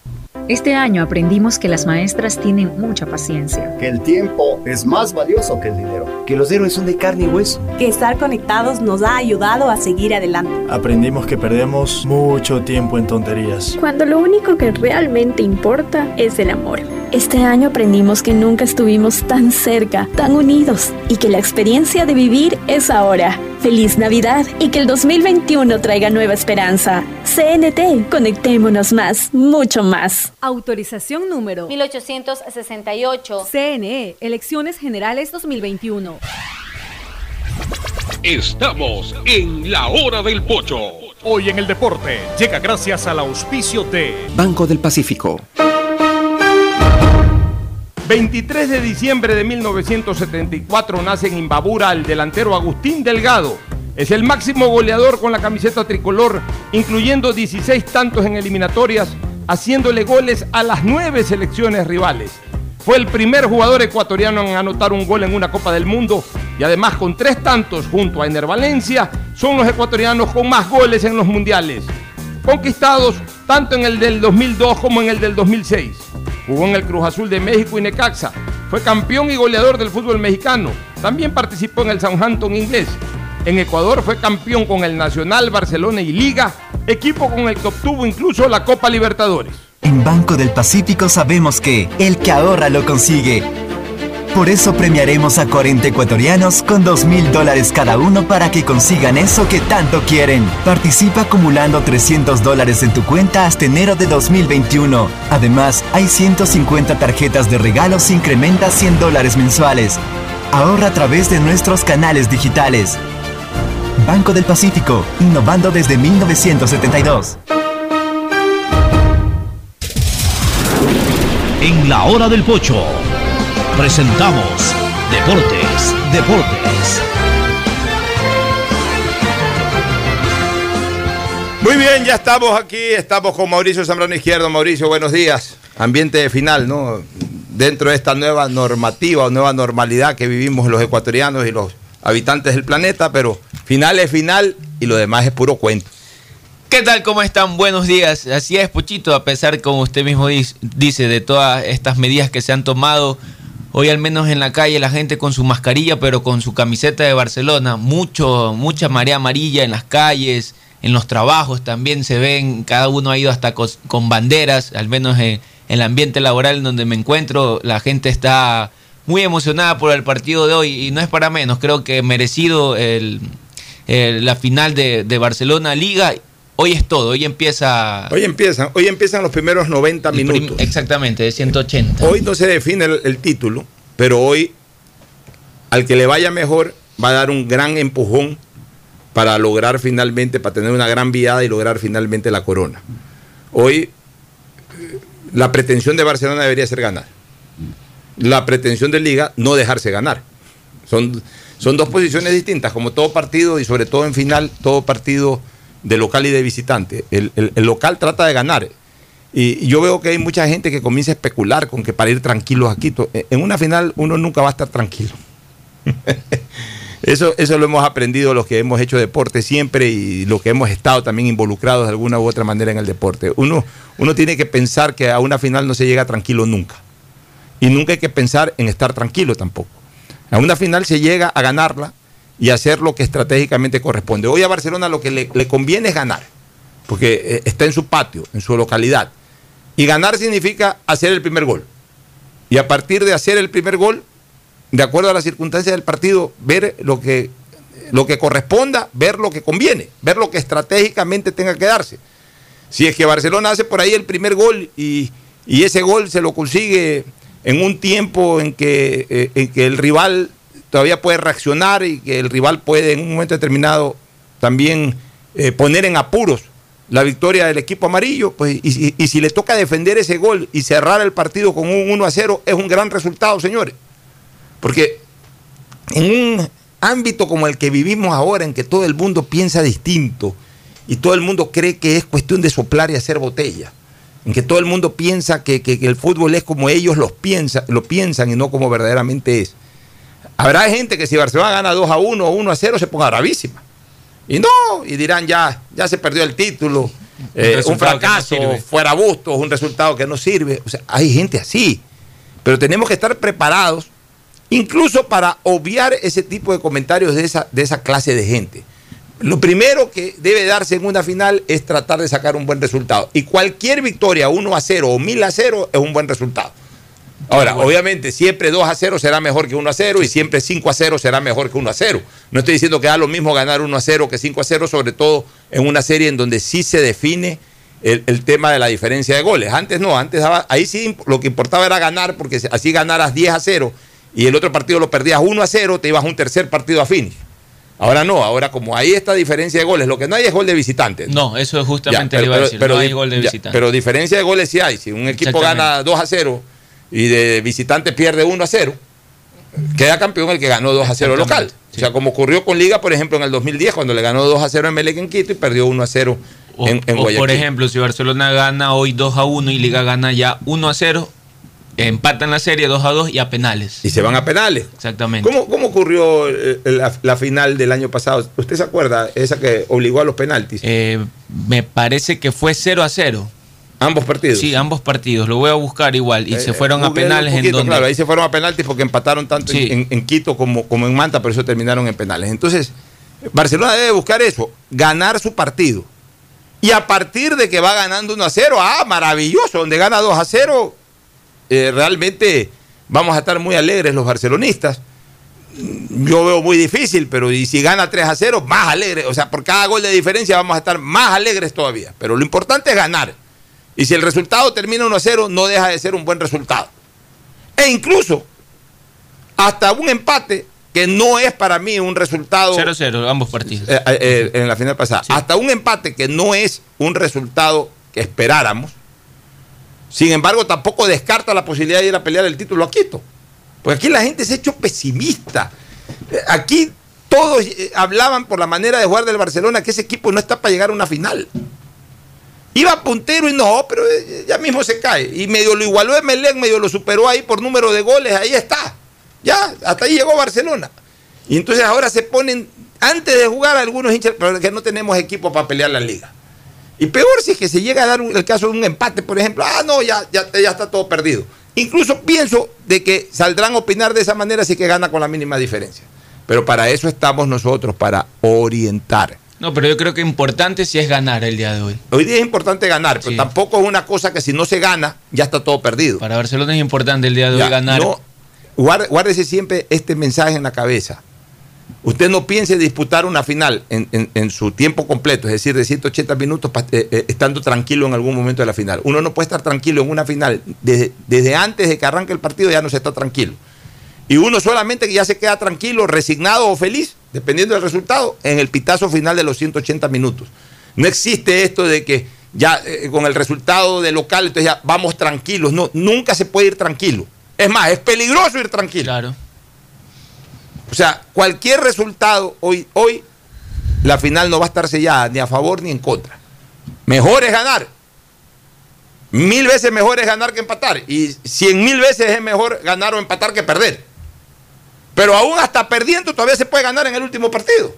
Este año aprendimos que las maestras tienen mucha paciencia. Que el tiempo es más valioso que el dinero. Que los héroes son de carne y hueso. Que estar conectados nos ha ayudado a seguir adelante. Aprendimos que perdemos mucho tiempo en tonterías. Cuando lo único que realmente importa es el amor. Este año aprendimos que nunca estuvimos tan cerca, tan unidos y que la experiencia de vivir es ahora. Feliz Navidad y que el 2021 traiga nueva esperanza. CNT, conectémonos más, mucho más. Autorización número 1868. CNE, Elecciones Generales 2021. Estamos en la hora del pocho. Hoy en el deporte llega gracias al auspicio de Banco del Pacífico. 23 de diciembre de 1974 nace en Imbabura el delantero Agustín Delgado. Es el máximo goleador con la camiseta tricolor, incluyendo 16 tantos en eliminatorias, haciéndole goles a las nueve selecciones rivales. Fue el primer jugador ecuatoriano en anotar un gol en una Copa del Mundo y además con tres tantos junto a Ener Valencia, son los ecuatorianos con más goles en los mundiales, conquistados tanto en el del 2002 como en el del 2006. Jugó en el Cruz Azul de México y Necaxa. Fue campeón y goleador del fútbol mexicano. También participó en el Southampton inglés. En Ecuador fue campeón con el Nacional, Barcelona y Liga, equipo con el que obtuvo incluso la Copa Libertadores. En Banco del Pacífico sabemos que el que ahorra lo consigue. Por eso premiaremos a 40 ecuatorianos con 2 mil dólares cada uno para que consigan eso que tanto quieren. Participa acumulando 300 dólares en tu cuenta hasta enero de 2021. Además, hay 150 tarjetas de regalos incrementa 100 dólares mensuales. Ahorra a través de nuestros canales digitales. Banco del Pacífico, innovando desde 1972. En la hora del pocho presentamos Deportes, Deportes. Muy bien, ya estamos aquí, estamos con Mauricio Zambrano Izquierdo. Mauricio, buenos días. Ambiente de final, ¿no? Dentro de esta nueva normativa o nueva normalidad que vivimos los ecuatorianos y los habitantes del planeta, pero final es final y lo demás es puro cuento. ¿Qué tal? ¿Cómo están? Buenos días. Así es, Puchito, a pesar, como usted mismo dice, de todas estas medidas que se han tomado, hoy al menos en la calle la gente con su mascarilla, pero con su camiseta de Barcelona, mucho, mucha marea amarilla en las calles, en los trabajos también se ven, cada uno ha ido hasta con, banderas, al menos en, el ambiente laboral donde me encuentro, la gente está muy emocionada por el partido de hoy y no es para menos, creo que merecido el, la final de, de Barcelona Liga Hoy es todo, hoy empieza... Hoy empiezan, hoy empiezan los primeros 90 minutos. exactamente, de 180. Hoy no se define el, título, pero hoy al que le vaya mejor va a dar un gran empujón para lograr finalmente, para tener una gran viada y lograr finalmente la corona. Hoy la pretensión de Barcelona debería ser ganar. La pretensión de Liga, no dejarse ganar. Son, son dos posiciones distintas, como todo partido y sobre todo en final, todo partido de local y de visitante. El, local trata de ganar. Y yo veo que hay mucha gente que comienza a especular con que para ir tranquilos aquí. Eh, en una final uno nunca va a estar tranquilo. eso, eso lo hemos aprendido los que hemos hecho deporte siempre y los que hemos estado también involucrados de alguna u otra manera en el deporte. Uno, uno tiene que pensar que a una final no se llega tranquilo nunca. Y nunca hay que pensar en estar tranquilo tampoco. A una final se llega a ganarla y hacer lo que estratégicamente corresponde. Hoy a Barcelona lo que le, conviene es ganar, porque eh, está en su patio, en su localidad. Y ganar significa hacer el primer gol. Y a partir de hacer el primer gol, de acuerdo a las circunstancias del partido, ver lo que, lo que corresponda, ver lo que conviene, ver lo que estratégicamente tenga que darse. Si es que Barcelona hace por ahí el primer gol y, ese gol se lo consigue en un tiempo en que, eh, en que el rival todavía puede reaccionar y que el rival puede en un momento determinado también eh, poner en apuros la victoria del equipo amarillo, pues, y, si le toca defender ese gol y cerrar el partido con un 1 a 0, es un gran resultado, señores. Porque en un ámbito como el que vivimos ahora, en que todo el mundo piensa distinto y todo el mundo cree que es cuestión de soplar y hacer botella, en que todo el mundo piensa que, que, que el fútbol es como ellos los piensa, lo piensan y no como verdaderamente es Habrá gente que si Barcelona gana 2 a 1 o 1 a 0 se ponga bravísima. Y no, y dirán ya, ya se perdió el título, eh, un fracaso, fuera bustos, un resultado que no sirve. O sea, hay gente así. Pero tenemos que estar preparados, incluso para obviar ese tipo de comentarios de esa, de esa clase de gente. Lo primero que debe darse en una final es tratar de sacar un buen resultado. Y cualquier victoria 1 a 0 o 1000 a 0 es un buen resultado. Ahora, obviamente, siempre 2 a 0 será mejor que 1 a 0 y siempre 5 a 0 será mejor que 1 a 0. No estoy diciendo que da lo mismo ganar 1 a 0 que 5 a 0, sobre todo en una serie en donde sí se define el, tema de la diferencia de goles. Antes no, antes ahí sí lo que importaba era ganar, porque así ganaras 10 a 0 y el otro partido lo perdías 1 a 0, te ibas a un tercer partido a finish. Ahora no, ahora como hay esta diferencia de goles, lo que no hay es gol de visitante. No, eso es justamente pero, no hay gol de visitante. Pero diferencia de goles sí hay. Si un equipo gana 2 a 0 y de visitante pierde 1 a 0, queda campeón el que ganó 2 a 0 local. O sea, como ocurrió con Liga, por ejemplo, en el 2010, cuando le ganó 2 a 0 en Melec en Quito y perdió 1 a 0 O, en, en o, Guayaquil. por ejemplo, si Barcelona gana hoy 2 a 1 y Liga gana ya 1 a 0, empatan la serie 2 a 2 y a penales. Y se van a penales. Exactamente. ¿Cómo, cómo ocurrió eh, la, la final del año pasado? ¿Usted se acuerda? Esa que obligó a los penaltis. Eh, me parece que fue 0 a 0. ¿Ambos partidos? Sí, ambos partidos. Lo voy a buscar igual. Y Eh, se fueron a penales en donde. Claro, ahí se fueron a penaltis porque empataron tanto en- Sí. en, en Quito como, como en Manta, pero eso terminaron en penales. Entonces, Barcelona debe buscar eso, ganar su partido. Y a partir de que va ganando 1 a 0, ah, maravilloso, donde gana 2 a 0, eh, realmente vamos a estar muy alegres los barcelonistas. Yo veo muy difícil, pero y si gana 3 a 0, más alegres. O sea, por cada gol de diferencia vamos a estar más alegres todavía. Pero lo importante es ganar. Y si el resultado termina 1 a 0, no deja de ser un buen resultado. E incluso, hasta un empate, que no es para mí un resultado. 0-0, ambos partidos. eh, eh, en la final pasada. Hasta un empate que no es un resultado que esperáramos. Sin embargo, tampoco descarta la posibilidad de ir a pelear el título a Quito. Porque aquí la gente se ha hecho pesimista. Eh, Aquí todos eh, hablaban por la manera de jugar del Barcelona que ese equipo no está para llegar a una final. Iba puntero y no, pero eh, ya mismo se cae. Y medio lo igualó Emelec, medio lo superó ahí por número de goles, ahí está. Ya, hasta ahí llegó Barcelona. Y entonces ahora se ponen, antes de jugar algunos hinchas, pero que no tenemos equipo para pelear la liga. Y peor si es que se llega a dar el caso de un empate, por ejemplo, ah, no, ya, ya, ya está todo perdido. Incluso pienso de que saldrán a opinar de esa manera si que gana con la mínima diferencia. Pero para eso estamos nosotros, para orientar. No, pero yo creo que importante sí es ganar el día de hoy. Hoy día es importante ganar, pero tampoco es una cosa que si no se gana, ya está todo perdido. Para Barcelona es importante el día de Ya, hoy ganar. no, guárdese siempre este mensaje en la cabeza. Usted no piense disputar una final en, en- en su tiempo completo, es decir, de 180 minutos, eh, eh, estando tranquilo en algún momento de la final. Uno no puede estar tranquilo en una final. Desde, desde antes de que arranque el partido ya no se está tranquilo. Y uno solamente que ya se queda tranquilo, resignado o feliz, dependiendo del resultado, en el pitazo final de los 180 minutos. No existe esto de que ya eh, con el resultado de local, entonces ya vamos tranquilos. No, nunca se puede ir tranquilo. Es más, es peligroso ir tranquilo. Claro. O sea, cualquier resultado hoy, hoy, la final no va a estar sellada ni a favor ni en contra. Mejor es ganar. Mil veces mejor es ganar que empatar. Y cien mil veces es mejor ganar o empatar que perder. Pero aún hasta perdiendo todavía se puede ganar en el último partido.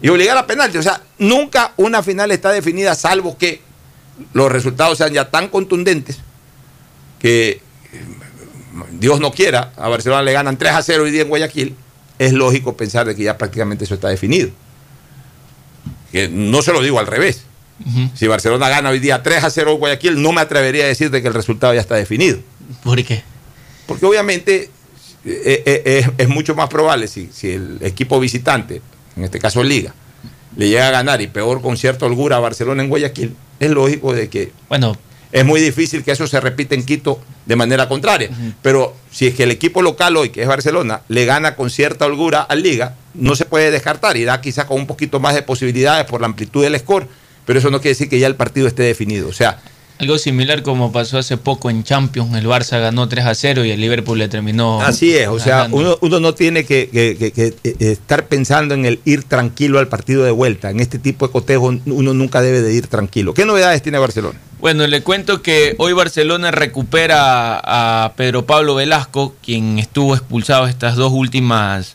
Y obligar a penalti. O sea, nunca una final está definida salvo que los resultados sean ya tan contundentes que eh, Dios no quiera, a Barcelona le ganan 3 a 0 hoy día en Guayaquil, es lógico pensar de que ya prácticamente eso está definido. Que no se lo digo al revés. Si Barcelona gana hoy día 3 a 0 en Guayaquil, no me atrevería a decirte que el resultado ya está definido. ¿Por qué? Porque obviamente eh, eh, eh, es mucho más probable si, si el equipo visitante, en este caso Liga, le llega a ganar y peor con cierta holgura a Barcelona en Guayaquil, es lógico de que Bueno, es muy difícil que eso se repita en Quito de manera contraria. Pero si es que el equipo local hoy, que es Barcelona, le gana con cierta holgura al Liga, no se puede descartar y da quizá con un poquito más de posibilidades por la amplitud del score, pero eso no quiere decir que ya el partido esté definido. O sea, algo similar como pasó hace poco en Champions. El Barça ganó 3 a 0 y el Liverpool le terminó. Así es, o sea, uno, uno no tiene que, que- que- que, eh, estar pensando en el ir tranquilo al partido de vuelta. En este tipo de cotejo uno nunca debe de ir tranquilo. ¿Qué novedades tiene Barcelona? Bueno, le cuento que hoy Barcelona recupera a Pedro Pablo Velasco, quien estuvo expulsado estas dos últimas,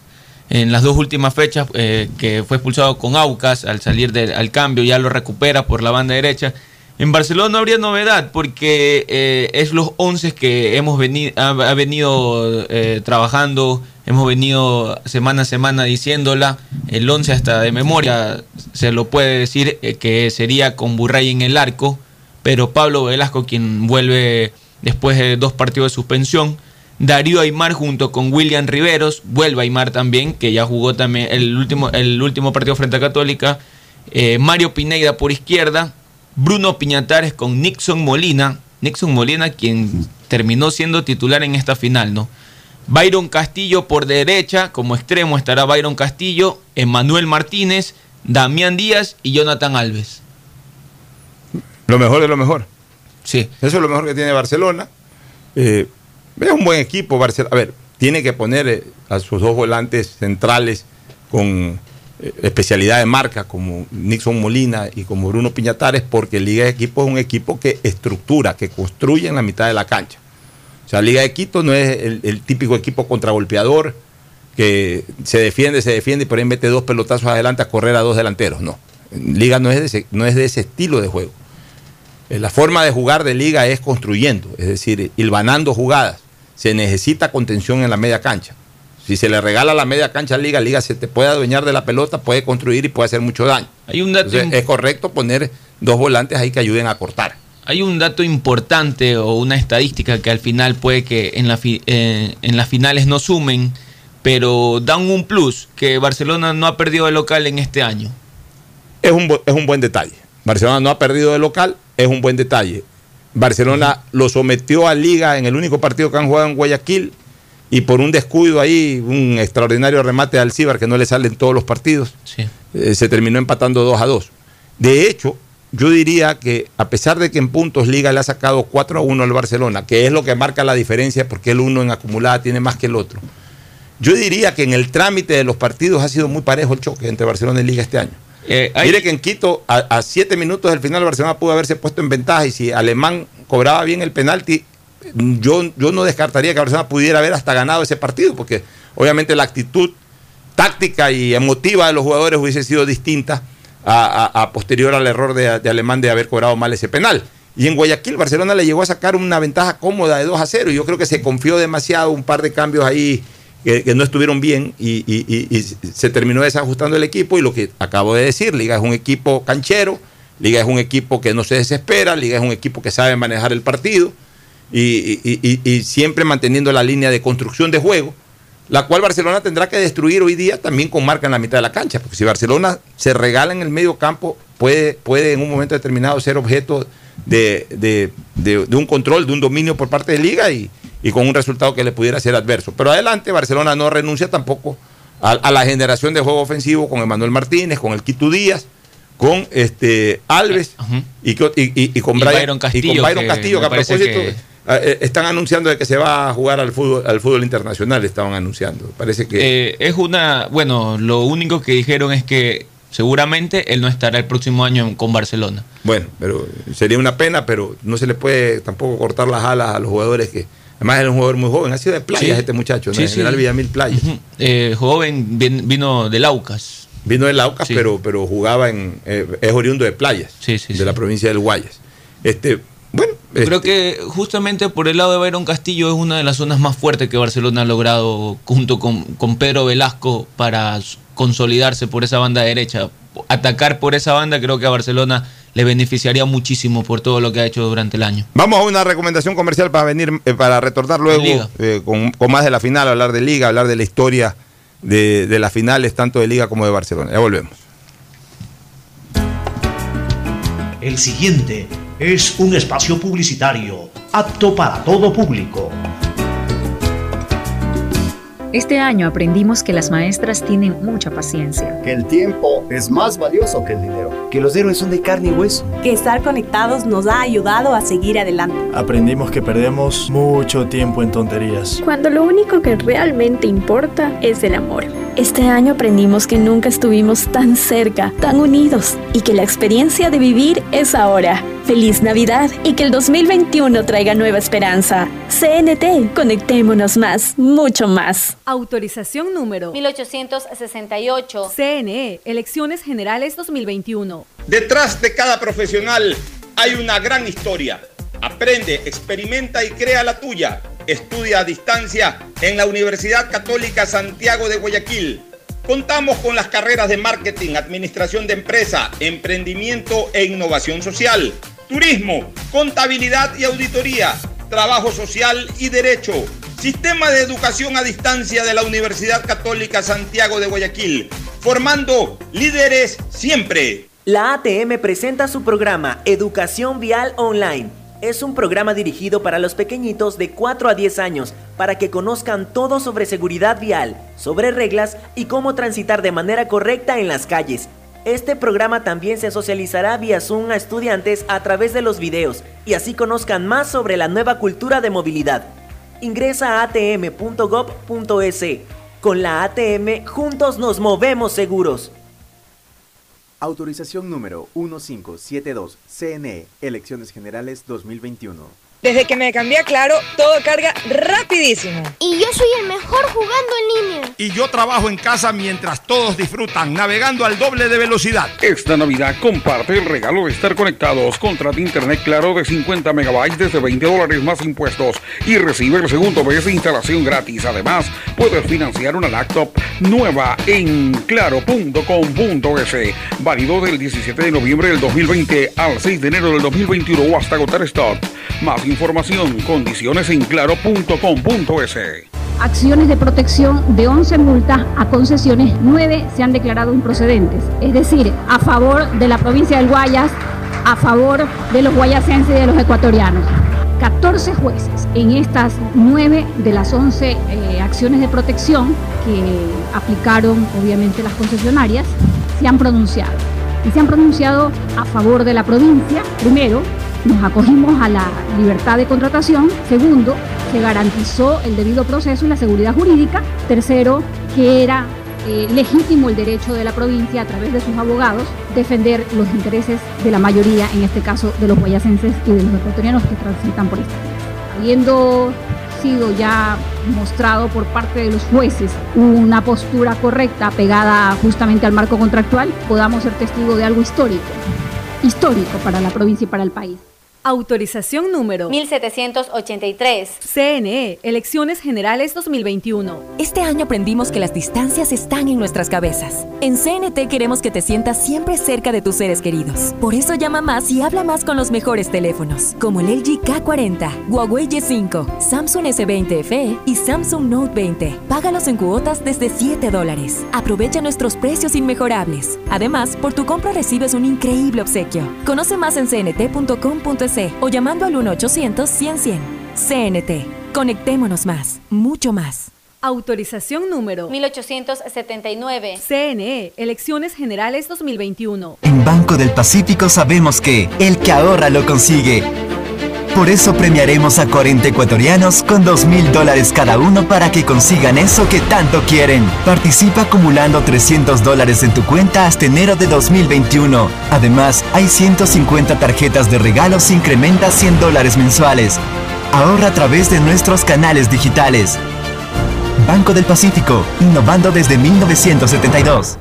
en las dos últimas fechas, eh, que fue expulsado con Aucas al salir del al cambio, ya lo recupera por la banda derecha. En Barcelona no habría novedad porque eh, es los 11 que hemos venido, ha, venido eh, trabajando, hemos venido semana a semana diciéndola, el 11 hasta de memoria se lo puede decir eh, que sería con Burray en el arco, pero Pablo Velasco quien vuelve después de dos partidos de suspensión. Darío Aymar junto con William Riveros, vuelve Aymar también, que ya jugó también el último, el último partido frente a Católica. Mario Pineida por izquierda, Bruno Piñatares con Nixon Molina. Nixon Molina quien terminó siendo titular en esta final, ¿no? Byron Castillo por derecha, como extremo estará Byron Castillo, Emanuel Martínez, Damián Díaz y Jonathan Alves. Lo mejor de lo mejor. Sí. Eso es lo mejor que tiene Barcelona. Eh, Es un buen equipo, Barcelona. A ver, tiene que poner eh, a sus dos volantes centrales con especialidad de marca, como Nixon Molina y como Bruno Piñatares, porque Liga de Quito es un equipo que estructura, que construye en la mitad de la cancha. O sea, Liga de Quito no es el, típico equipo contragolpeador que se defiende, se defiende y por ahí mete dos pelotazos adelante a correr a dos delanteros. No. Liga no es de ese, no es de ese estilo de juego. Eh, La forma de jugar de liga es construyendo, es decir, hilvanando jugadas. Se necesita contención en la media cancha. Si se le regala la media cancha a liga, liga se te puede adueñar de la pelota, puede construir y puede hacer mucho daño. Hay un dato Entonces, es correcto poner dos volantes ahí que ayuden a cortar. Hay un dato importante o una estadística que al final puede que en, la fi- eh, en las finales no sumen, pero dan un plus, que Barcelona no ha perdido el local en este año. Es un, es un buen detalle. Barcelona no ha perdido de local, es un buen detalle. Barcelona lo sometió a Liga en el único partido que han jugado en Guayaquil y por un descuido ahí, un extraordinario remate de Alcibar que no le sale en todos los partidos, eh, se terminó empatando 2 a 2. De hecho, yo diría que a pesar de que en puntos Liga le ha sacado 4 a 1 al Barcelona, que es lo que marca la diferencia porque el uno en acumulada tiene más que el otro, yo diría que en el trámite de los partidos ha sido muy parejo el choque entre Barcelona y Liga este año. Mire que en Quito, a, a siete minutos del final, Barcelona pudo haberse puesto en ventaja y si Alemán cobraba bien el penalti, yo, yo no descartaría que Barcelona pudiera haber hasta ganado ese partido, porque obviamente la actitud táctica y emotiva de los jugadores hubiese sido distinta a, a- a posterior al error de, de Alemán de haber cobrado mal ese penal. Y en Guayaquil, Barcelona le llegó a sacar una ventaja cómoda de 2 a 0. Y yo creo que se confió demasiado, un par de cambios ahí que, no estuvieron bien y se terminó desajustando el equipo. Y lo que acabo de decir, Liga es un equipo canchero, Liga es un equipo que no se desespera, Liga es un equipo que sabe manejar el partido y, y- y- y siempre manteniendo la línea de construcción de juego, la cual Barcelona tendrá que destruir hoy día también con marca en la mitad de la cancha, porque si Barcelona se regala en el medio campo, puede, puede en un momento determinado ser objeto de, de- de- de un control, de un dominio por parte de Liga y, y con un resultado que le pudiera ser adverso. Pero adelante, Barcelona no renuncia tampoco a, a la generación de juego ofensivo con Emanuel Martínez, con el Quito Díaz, con este Alves y, co- y- y- y con Brian- Byron Castillo, y con Byron Castillo, que a propósito que- están anunciando de que se va a jugar al fútbol, al fútbol internacional, estaban anunciando. Parece que Eh, es una, bueno, lo único que dijeron es que seguramente él no estará el próximo año con Barcelona. Bueno, pero sería una pena, pero no se le puede tampoco cortar las alas a los jugadores que. Además, era un jugador muy joven, ha sido de playas Sí. este muchacho, ¿no? Sí, En sí. General Villamil Playas. Eh, joven vin- vino del Aucas. Vino del Aucas, pero, pero jugaba en. eh, es oriundo de playas, de la provincia del Guayas. Este, Creo que justamente por el lado de Byron Castillo es una de las zonas más fuertes que Barcelona ha logrado junto con, con Pedro Velasco para consolidarse por esa banda derecha. Atacar por esa banda creo que a Barcelona le beneficiaría muchísimo por todo lo que ha hecho durante el año. Vamos a una recomendación comercial para venir, eh, para retornar luego eh, con, con más de la final, hablar de Liga, hablar de la historia de, de las finales, tanto de Liga como de Barcelona. Ya volvemos. El siguiente es un espacio publicitario apto para todo público. Este año aprendimos que las maestras tienen mucha paciencia. Que el tiempo es más valioso que el dinero. Que los héroes son de carne y hueso. Que estar conectados nos ha ayudado a seguir adelante. Aprendimos que perdemos mucho tiempo en tonterías. Cuando lo único que realmente importa es el amor. Este año aprendimos que nunca estuvimos tan cerca, tan unidos y que la experiencia de vivir es ahora. Feliz Navidad y que el 2021 traiga nueva esperanza. CNT, conectémonos más, mucho más. Autorización número 1868. CNE, Elecciones Generales 2021. Detrás de cada profesional hay una gran historia. Aprende, experimenta y crea la tuya. Estudia a distancia en la Universidad Católica Santiago de Guayaquil. Contamos con las carreras de marketing, administración de empresa, emprendimiento e innovación social, turismo, contabilidad y auditoría, trabajo social y derecho. Sistema de educación a distancia de la Universidad Católica Santiago de Guayaquil, formando líderes siempre. La ATM presenta su programa Educación Vial Online. Es un programa dirigido para los pequeñitos de 4 a 10 años para que conozcan todo sobre seguridad vial, sobre reglas y cómo transitar de manera correcta en las calles. Este programa también se socializará vía Zoom a estudiantes a través de los videos y así conozcan más sobre la nueva cultura de movilidad. Ingresa a atm.gov.es. Con la ATM, juntos nos movemos seguros. Autorización número 1572, CNE, Elecciones Generales 2021. Desde que me cambié a Claro, todo carga rapidísimo. Y yo soy el mejor jugando en línea. Y yo trabajo en casa mientras todos disfrutan, navegando al doble de velocidad. Esta Navidad comparte el regalo de estar conectados. Contrata internet Claro de 50 megabytes desde 20 dólares más impuestos y recibe el segundo mes de instalación gratis. Además, puedes financiar una laptop nueva en claro.com.es. Válido del 17 de noviembre del 2020 al 6 de enero del 2021 o hasta agotar stock. Más información, condiciones en claro.com.es. Acciones de protección de 11 multas a concesiones, 9 se han declarado improcedentes. Es decir, a favor de la provincia del Guayas, a favor de los guayasenses y de los ecuatorianos. 14 jueces en estas 9 de las 11 eh, acciones de protección que aplicaron obviamente las concesionarias se han pronunciado. Y se han pronunciado a favor de la provincia, primero, nos acogimos a la libertad de contratación. Segundo, se garantizó el debido proceso y la seguridad jurídica. Tercero, que era eh, legítimo el derecho de la provincia a través de sus abogados defender los intereses de la mayoría, en este caso de los guayacenses y de los ecuatorianos que transitan por esta. Habiendo sido ya mostrado por parte de los jueces una postura correcta pegada justamente al marco contractual, podamos ser testigos de algo histórico, histórico para la provincia y para el país. Autorización número 1783. CNE, Elecciones Generales 2021. Este año aprendimos que las distancias están en nuestras cabezas. En CNT queremos que te sientas siempre cerca de tus seres queridos. Por eso llama más y habla más con los mejores teléfonos, como el LG K40, Huawei Y5, Samsung S20 FE y Samsung Note 20. Págalos en cuotas desde 7 dólares. Aprovecha nuestros precios inmejorables. Además, por tu compra recibes un increíble obsequio. Conoce más en cnt.com.es o llamando al 1-800-100-100. CNT. Conectémonos más, mucho más. Autorización número 1879. CNE, Elecciones Generales 2021. En Banco del Pacífico sabemos que el que ahorra lo consigue. Por eso premiaremos a 40 ecuatorianos con 2 mil dólares cada uno para que consigan eso que tanto quieren. Participa acumulando 300 dólares en tu cuenta hasta enero de 2021. Además, hay 150 tarjetas de regalos incrementa 100 dólares mensuales. Ahorra a través de nuestros canales digitales. Banco del Pacífico, innovando desde 1972.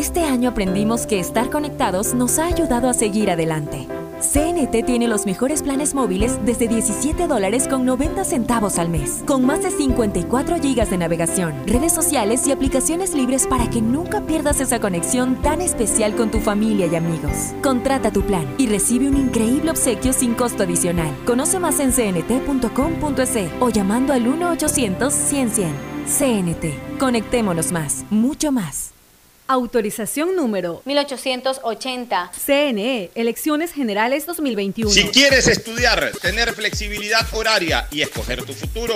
Este año aprendimos que estar conectados nos ha ayudado a seguir adelante. CNT tiene los mejores planes móviles desde 17 dólares con 90 centavos al mes, con más de 54 gigas de navegación, redes sociales y aplicaciones libres para que nunca pierdas esa conexión tan especial con tu familia y amigos. Contrata tu plan y recibe un increíble obsequio sin costo adicional. Conoce más en cnt.com.es o llamando al 1-800-100-100. CNT. Conectémonos más, mucho más. Autorización número 1880. CNE, Elecciones Generales 2021. Si quieres estudiar, tener flexibilidad horaria y escoger tu futuro,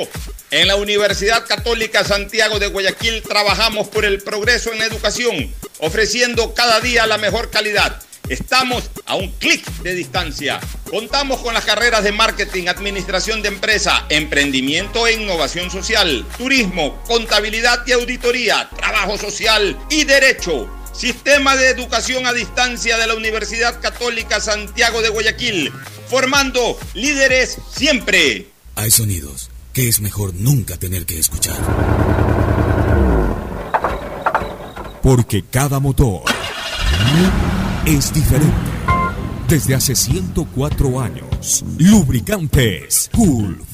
en la Universidad Católica Santiago de Guayaquil trabajamos por el progreso en la educación, ofreciendo cada día la mejor calidad. Estamos a un clic de distancia. Contamos con las carreras de marketing, administración de empresa, emprendimiento e innovación social, turismo, contabilidad y auditoría, trabajo social y derecho. Sistema de educación a distancia de la Universidad Católica Santiago de Guayaquil, formando líderes siempre. Hay sonidos que es mejor nunca tener que escuchar. Porque cada motor es diferente. Desde hace 104 años, Lubricantes Gulf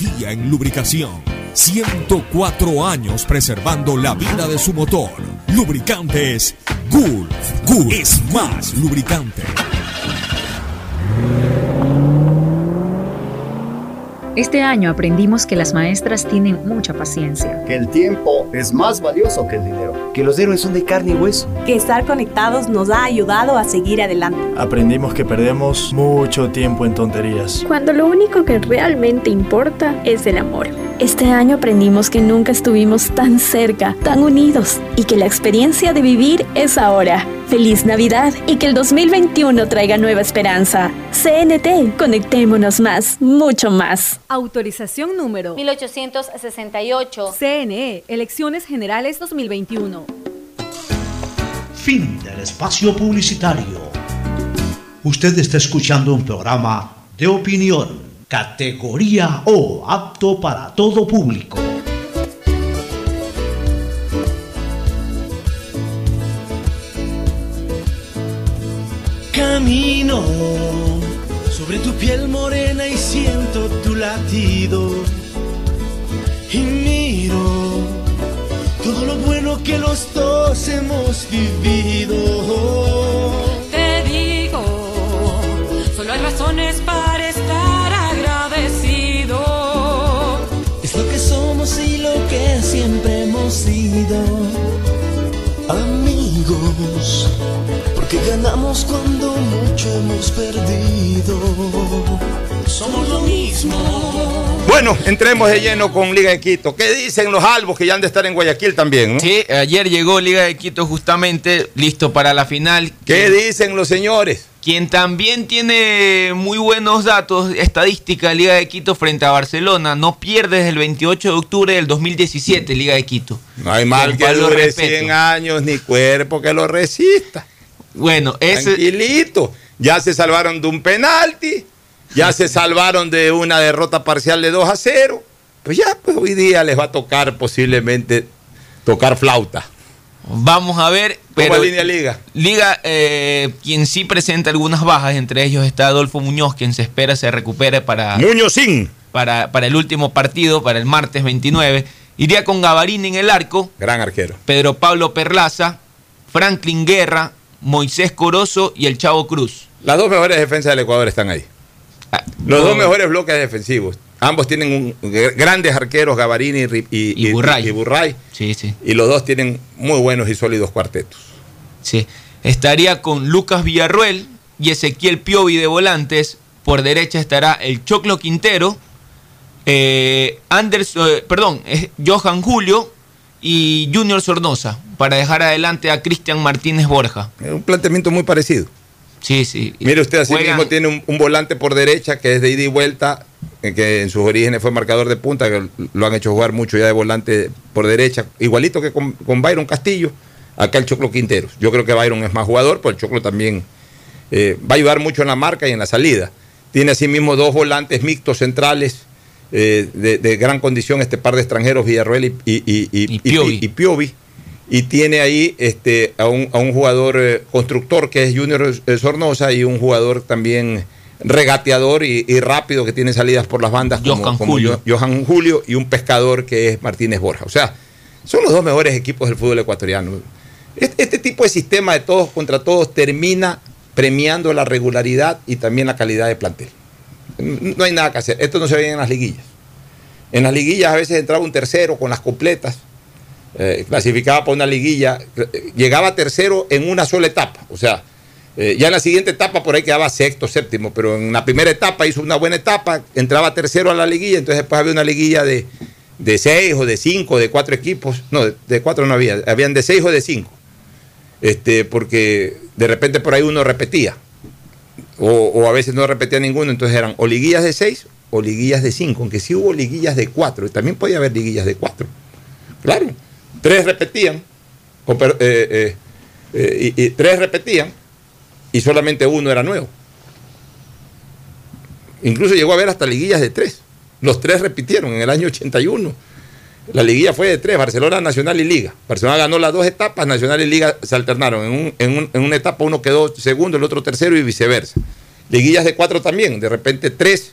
en lubricación. 104 años preservando la vida de su motor. Lubricantes Gulf. Gulf es más lubricante. Este año aprendimos que las maestras tienen mucha paciencia. Que el tiempo es más valioso que el dinero. Que los héroes son de carne y hueso. Que estar conectados nos ha ayudado a seguir adelante. Aprendimos que perdemos mucho tiempo en tonterías. Cuando lo único que realmente importa es el amor. Este año aprendimos que nunca estuvimos tan cerca, tan unidos y que la experiencia de vivir es ahora. Feliz Navidad y que el 2021 traiga nueva esperanza. CNT, conectémonos más, mucho más. Autorización número 1868. CNE, Elecciones Generales 2021. Fin del espacio publicitario. Usted está escuchando un programa de opinión, categoría O, apto para todo público. Camino sobre tu piel morena y siento tu latido. Y miro todo lo bueno que los dos hemos vivido. Te digo, solo hay razones para estar agradecido. Es lo que somos y lo que siempre hemos sido. Porque ganamos cuando mucho hemos perdido. Somos lo mismo. Bueno, entremos de lleno con Liga de Quito. ¿Qué dicen los albos que ya han de estar en Guayaquil también? ¿no? Sí, ayer llegó Liga de Quito justamente listo para la final. ¿Qué dicen los señores? Quien también tiene muy buenos datos, estadística de Liga de Quito frente a Barcelona, no pierde desde el 28 de octubre del 2017 Liga de Quito. No hay mal que Pablo dure respeto. 100 años ni cuerpo que lo resista. Bueno, ese... Tranquilito. Ya se salvaron de un penalti, ya se salvaron de una derrota parcial de 2 a 0. Pues ya, pues hoy día les va a tocar posiblemente tocar flauta. Vamos a ver. ¿Cómo Pero línea Liga? Liga, eh, quien sí presenta algunas bajas, entre ellos está Adolfo Muñoz, quien se espera se recupere para, Muñozín. para, para el último partido, para el martes 29. Iría con Gavarini en el arco, Gran arquero. Pedro Pablo Perlaza, Franklin Guerra, Moisés Corozo y el Chavo Cruz. Las dos mejores defensas del Ecuador están ahí. Los dos mejores bloques defensivos. Ambos tienen un- grandes arqueros, Gavarini y, y, Y Burray. y Burray. Sí, sí. Y los dos tienen muy buenos y sólidos cuartetos. Sí. Estaría con Lucas Villarruel y Ezequiel Piovi de volantes. Por derecha estará el Choclo Quintero, eh, Anderson, eh, perdón, eh, Johan Julio y Junior Sornosa. Para dejar adelante a Cristian Martínez Borja. Un planteamiento muy parecido. Sí, sí. Mire usted, así Juegan- mismo tiene un, un volante por derecha que es de ida y vuelta, eh, que en sus orígenes fue marcador de punta, que lo han hecho jugar mucho ya de volante por derecha, igualito que con, con Byron Castillo, acá el Choclo Quinteros. Yo creo que Byron es más jugador, pero el Choclo también eh, va a ayudar mucho en la marca y en la salida. Tiene asimismo dos volantes mixtos centrales eh, de, de gran condición, este par de extranjeros, Villarroel y, y, y- y- y- Piovi. y Piovi. Y tiene ahí este, a, un, a un jugador eh, constructor que es Junior Sornosa y un jugador también regateador y, y rápido que tiene salidas por las bandas como, Johan como Julio. Jo- Johan Julio y un pescador que es Martínez Borja. O sea, son los dos mejores equipos del fútbol ecuatoriano. Este, este tipo de sistema de todos contra todos termina premiando la regularidad y también la calidad de plantel. No hay nada que hacer. Esto no se ve en las liguillas. En las liguillas a veces entraba un tercero con las completas, eh, clasificaba para una liguilla, llegaba tercero en una sola etapa. O sea, eh, ya en la siguiente etapa por ahí quedaba sexto, séptimo, pero en la primera etapa hizo una buena etapa, entraba tercero a la liguilla, entonces después había una liguilla de, de seis o de cinco, de cuatro equipos. No, de, cuatro no había, habían de seis o de cinco. Este, porque de repente por ahí uno repetía. O, a veces no repetía ninguno, entonces eran o liguillas de seis o liguillas de cinco, aunque sí hubo liguillas de cuatro, también podía haber liguillas de cuatro. Claro, tres repetían, eh, eh, eh, y, tres repetían, y solamente uno era nuevo. Incluso llegó a haber hasta liguillas de tres. Los tres repitieron en el año 81. La liguilla fue de tres, Barcelona, Nacional y Liga. Barcelona ganó las dos etapas, Nacional y Liga se alternaron. En, un- en un- en una etapa uno quedó segundo, el otro tercero y viceversa. Liguillas de cuatro también, de repente tres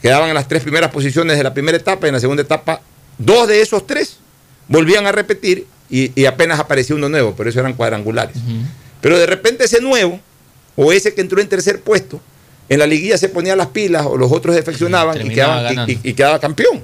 quedaban en las tres primeras posiciones de la primera etapa y en la segunda etapa dos de esos tres volvían a repetir y, y apenas apareció uno nuevo, pero eso eran cuadrangulares. Pero de repente ese nuevo, o ese que entró en tercer puesto, en la liguilla se ponía las pilas o los otros defeccionaban y quedaba campeón.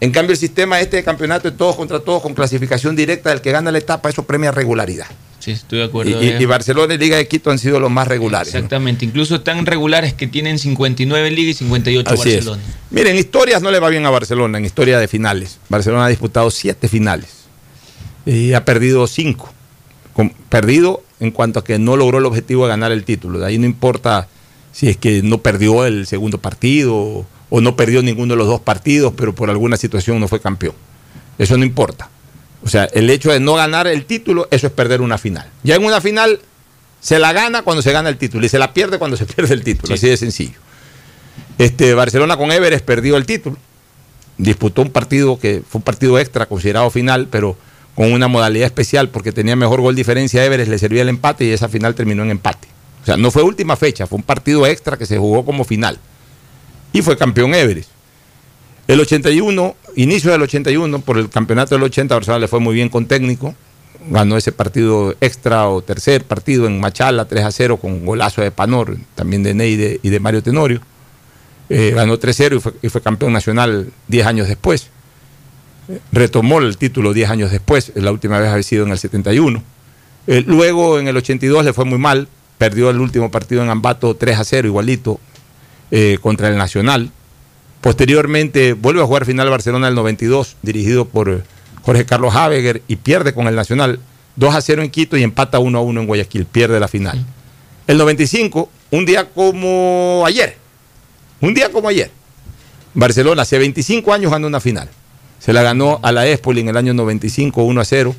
En cambio, el sistema este de campeonato de todos contra todos con clasificación directa del que gana la etapa, eso premia regularidad. Sí, estoy de acuerdo. y- y Barcelona y Liga de Quito han sido los más regulares. ¿no? Exactamente, incluso tan regulares que tienen 59 en Liga y 58 Así es. Barcelona. Miren, historias no le va bien a Barcelona, en historia de finales. Barcelona ha disputado siete finales y ha perdido cinco. Con- perdido en cuanto a que no logró el objetivo de ganar el título. De ahí no importa si es que no perdió el segundo partido o no perdió ninguno de los dos partidos, pero por alguna situación no fue campeón. Eso no importa. O sea, el hecho de no ganar el título, eso es perder una final. Ya en una final se la gana cuando se gana el título y se la pierde cuando se pierde el título, así de sencillo. Este, Barcelona con Everest perdió el título. Disputó un partido que fue un partido extra, considerado final, pero con una modalidad especial porque tenía mejor gol diferencia Everest, le servía el empate y esa final terminó en empate. O sea, no fue última fecha, fue un partido extra que se jugó como final. Y fue campeón Everest. El 81, inicio del 81, por el campeonato del 80, Barcelona le fue muy bien con técnico. Ganó ese partido extra o tercer partido en Machala, 3 a 0, con golazo de Panor, también de Ney y de, Mario Tenorio. Eh, ganó 3-0 y fue, y fue campeón nacional 10 años después. Retomó el título 10 años después, la última vez había sido en el 71. Eh, luego en el 82 le fue muy mal, perdió el último partido en Ambato 3 a 0, igualito, eh, contra el Nacional. Posteriormente vuelve a jugar final Barcelona del 92, dirigido por Jorge Carlos Habeger, y pierde con el Nacional 2 a 0 en Quito y empata 1 a 1 en Guayaquil, pierde la final. El 95, un día como ayer, un día como ayer, Barcelona hace 25 años ganó una final. Se la ganó a la Espoli en el año 95, 1 a 0.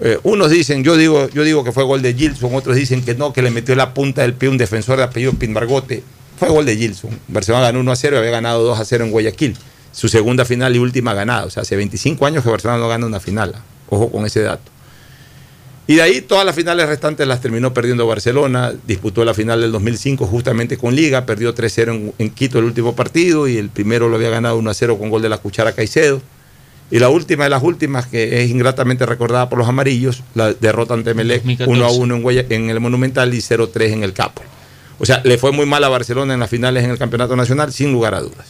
Eh, unos dicen, yo digo, yo digo que fue gol de Gilson, otros dicen que no, que le metió la punta del pie un defensor de apellido Pinmargote. Fue gol de Gilson. Barcelona ganó 1 a 0 y había ganado 2 a 0 en Guayaquil. Su segunda final y última ganada. O sea, hace 25 años que Barcelona no gana una final. Ojo con ese dato. Y de ahí todas las finales restantes las terminó perdiendo Barcelona. Disputó la final del 2005 justamente con Liga. Perdió 3-0 en, en Quito el último partido y el primero lo había ganado 1-0 con gol de la Cuchara Caicedo. Y la última de las últimas, que es ingratamente recordada por los amarillos, la derrota ante Melec 2014. 1-1 en, Guaya- en el Monumental y 0-3 en el Capo. O sea, le fue muy mal a Barcelona en las finales en el Campeonato Nacional, sin lugar a dudas.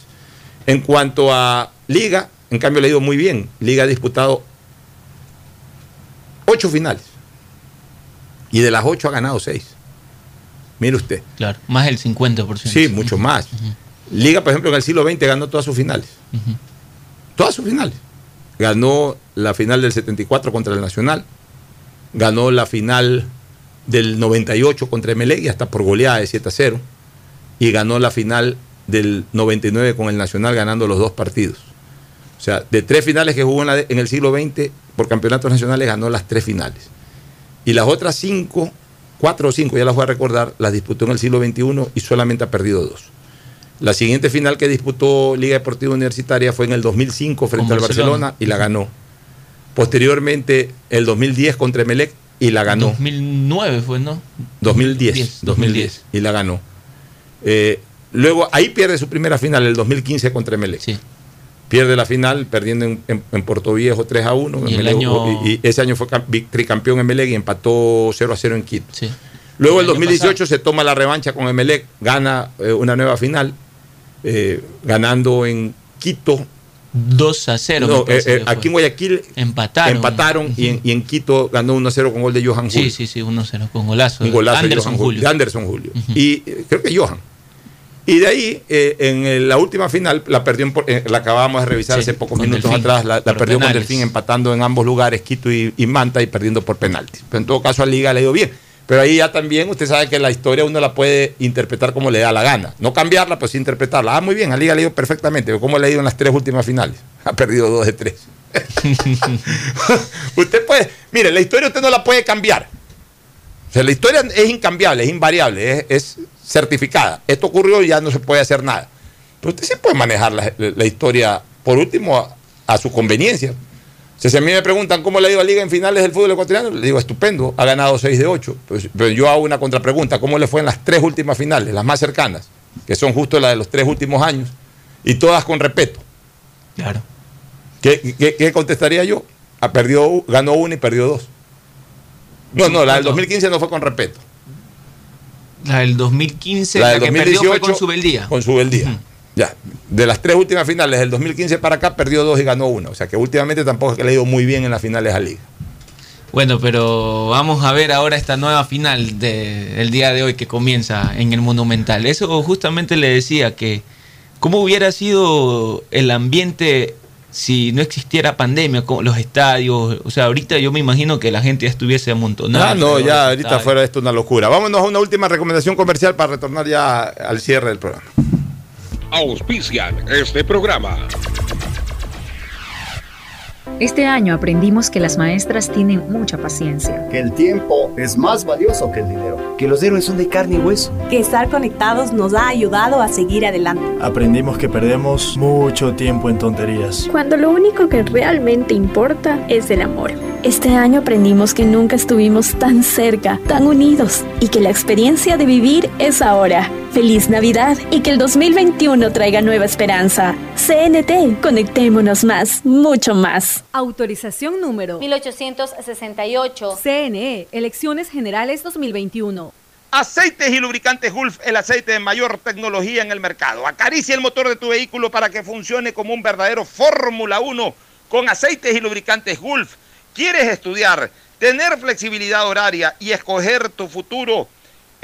En cuanto a Liga, en cambio le ha ido muy bien. Liga ha disputado ocho finales. Y de las ocho ha ganado seis. Mire usted. Claro, más del 50%. Sí, mucho más. Liga, por ejemplo, en el siglo XX ganó todas sus finales. Todas sus finales. Ganó la final del 74 contra el Nacional. Ganó la final del 98 contra Emelec y hasta por goleada de 7 a 0. Y ganó la final del 99 con el Nacional ganando los dos partidos. O sea, de tres finales que jugó en, la de- en el siglo XX por campeonatos nacionales, ganó las tres finales. Y las otras cinco, cuatro o cinco, ya las voy a recordar, las disputó en el siglo XXI y solamente ha perdido dos. La siguiente final que disputó Liga Deportiva Universitaria fue en el 2005 frente al Barcelona. Barcelona y la ganó. Posteriormente, el 2010 contra Emelec y la ganó. 2009 fue, ¿no? 2010, 10, 2010 y la ganó. Eh, luego ahí pierde su primera final, el 2015 contra Emelec. Pierde la final perdiendo en, en- en Puerto Viejo 3 a 1. Y el Emelec- año- y- y ese año fue tricampeón Emelec y empató 0 a 0 en Quito. Luego el El año 2018 se toma la revancha con Emelec, gana eh, una nueva final, eh, ganando en Quito 2 a 0. no, eh, eh, aquí en Guayaquil empataron. empataron y, en, y en Quito ganó 1 a 0 con gol de Johan Julio. Sí, sí, sí, 1-0 con golazo. Un golazo de Anderson Johan Julio. de Anderson Julio. Y eh, creo que Johan. Y de ahí, eh, en la última final, la perdió, eh, la acabamos de revisar Sí, hace pocos con minutos Delfín, atrás, la, la perdió con penales. Delfín empatando en ambos lugares, Quito y, y Manta, y perdiendo por penaltis. Pero en todo caso a Liga le ha ido bien. Pero ahí ya también usted sabe que la historia uno la puede interpretar como le da la gana. No cambiarla, pero sí interpretarla. Ah, muy bien, a Liga ha ido perfectamente. ¿Cómo le ha ido en las tres últimas finales? Ha perdido dos de tres. usted puede, mire, la historia usted no la puede cambiar. O sea, la historia es incambiable, es invariable, es, certificada. Esto ocurrió y ya no se puede hacer nada. Pero usted sí puede manejar la, la historia, por último, a su conveniencia. Si a mí me preguntan cómo le ha ido a Liga en finales del fútbol ecuatoriano, le digo, estupendo, ha ganado 6 de 8. Pues, pero yo hago una contrapregunta, ¿cómo le fue en las tres últimas finales, las más cercanas, que son justo las de los tres últimos años, y todas con respeto? Claro. ¿Qué, qué- qué contestaría yo? Ah, perdió, ganó una y perdió dos. No, no, la del 2015 no fue con respeto. La del 2015, La la, del que perdió fue 2018 con su beldía. Con su beldía. Ya. De las tres últimas finales del 2015 para acá, perdió dos y ganó una. O sea que últimamente tampoco es que le ha ido muy bien en las finales a Liga. Bueno, pero vamos a ver ahora esta nueva final de- del día de hoy que comienza en el Monumental. Eso justamente le decía que cómo hubiera sido el ambiente si no existiera pandemia, con los estadios. O sea, ahorita yo me imagino que la gente ya estuviese amontonada. Ah, no, ya ahorita fuera esto una locura. Vámonos a una última recomendación comercial para retornar ya al cierre del programa. Auspician este programa. Este año aprendimos que las maestras tienen mucha paciencia. Que el tiempo es más valioso que el dinero. Que los héroes son de carne y hueso. Que estar conectados nos ha ayudado a seguir adelante. Aprendimos que perdemos mucho tiempo en tonterías. Cuando lo único que realmente importa es el amor. Este año aprendimos que nunca estuvimos tan cerca, tan unidos y que la experiencia de vivir es ahora. Feliz Navidad y que el 2021 traiga nueva esperanza. CNT, conectémonos más, mucho más. Autorización número 1868. CNE, Elecciones Generales 2021. Aceites y lubricantes Gulf, el aceite de mayor tecnología en el mercado. Acaricia el motor de tu vehículo para que funcione como un verdadero Fórmula 1 con aceites y lubricantes Gulf. ¿Quieres estudiar, tener flexibilidad horaria y escoger tu futuro?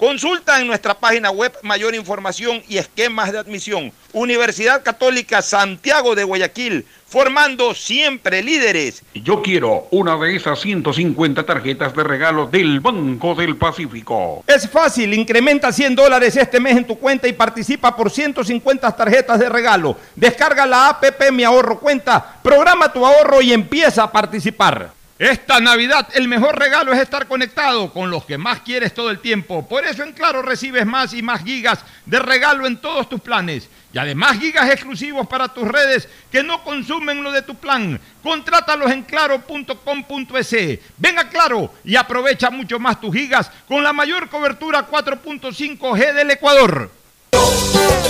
Consulta en nuestra página web mayor información y esquemas de admisión. Universidad Católica Santiago de Guayaquil, formando siempre líderes. Yo quiero una de esas 150 tarjetas de regalo del Banco del Pacífico. Es fácil, incrementa 100 dólares este mes en tu cuenta y participa por 150 tarjetas de regalo. Descarga la APP Mi Ahorro Cuenta, programa tu ahorro y empieza a participar. Esta Navidad el mejor regalo es estar conectado con los que más quieres todo el tiempo. Por eso en Claro recibes más y más gigas de regalo en todos tus planes. Y además gigas exclusivos para tus redes que no consumen lo de tu plan. Contrátalos en claro.com.es. Ven a Claro y aprovecha mucho más tus gigas con la mayor cobertura 4.5G del Ecuador.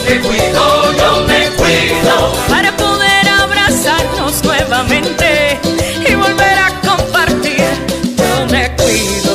Me cuido, yo me cuido para poder abrazarnos nuevamente a compartir. Yo me cuido.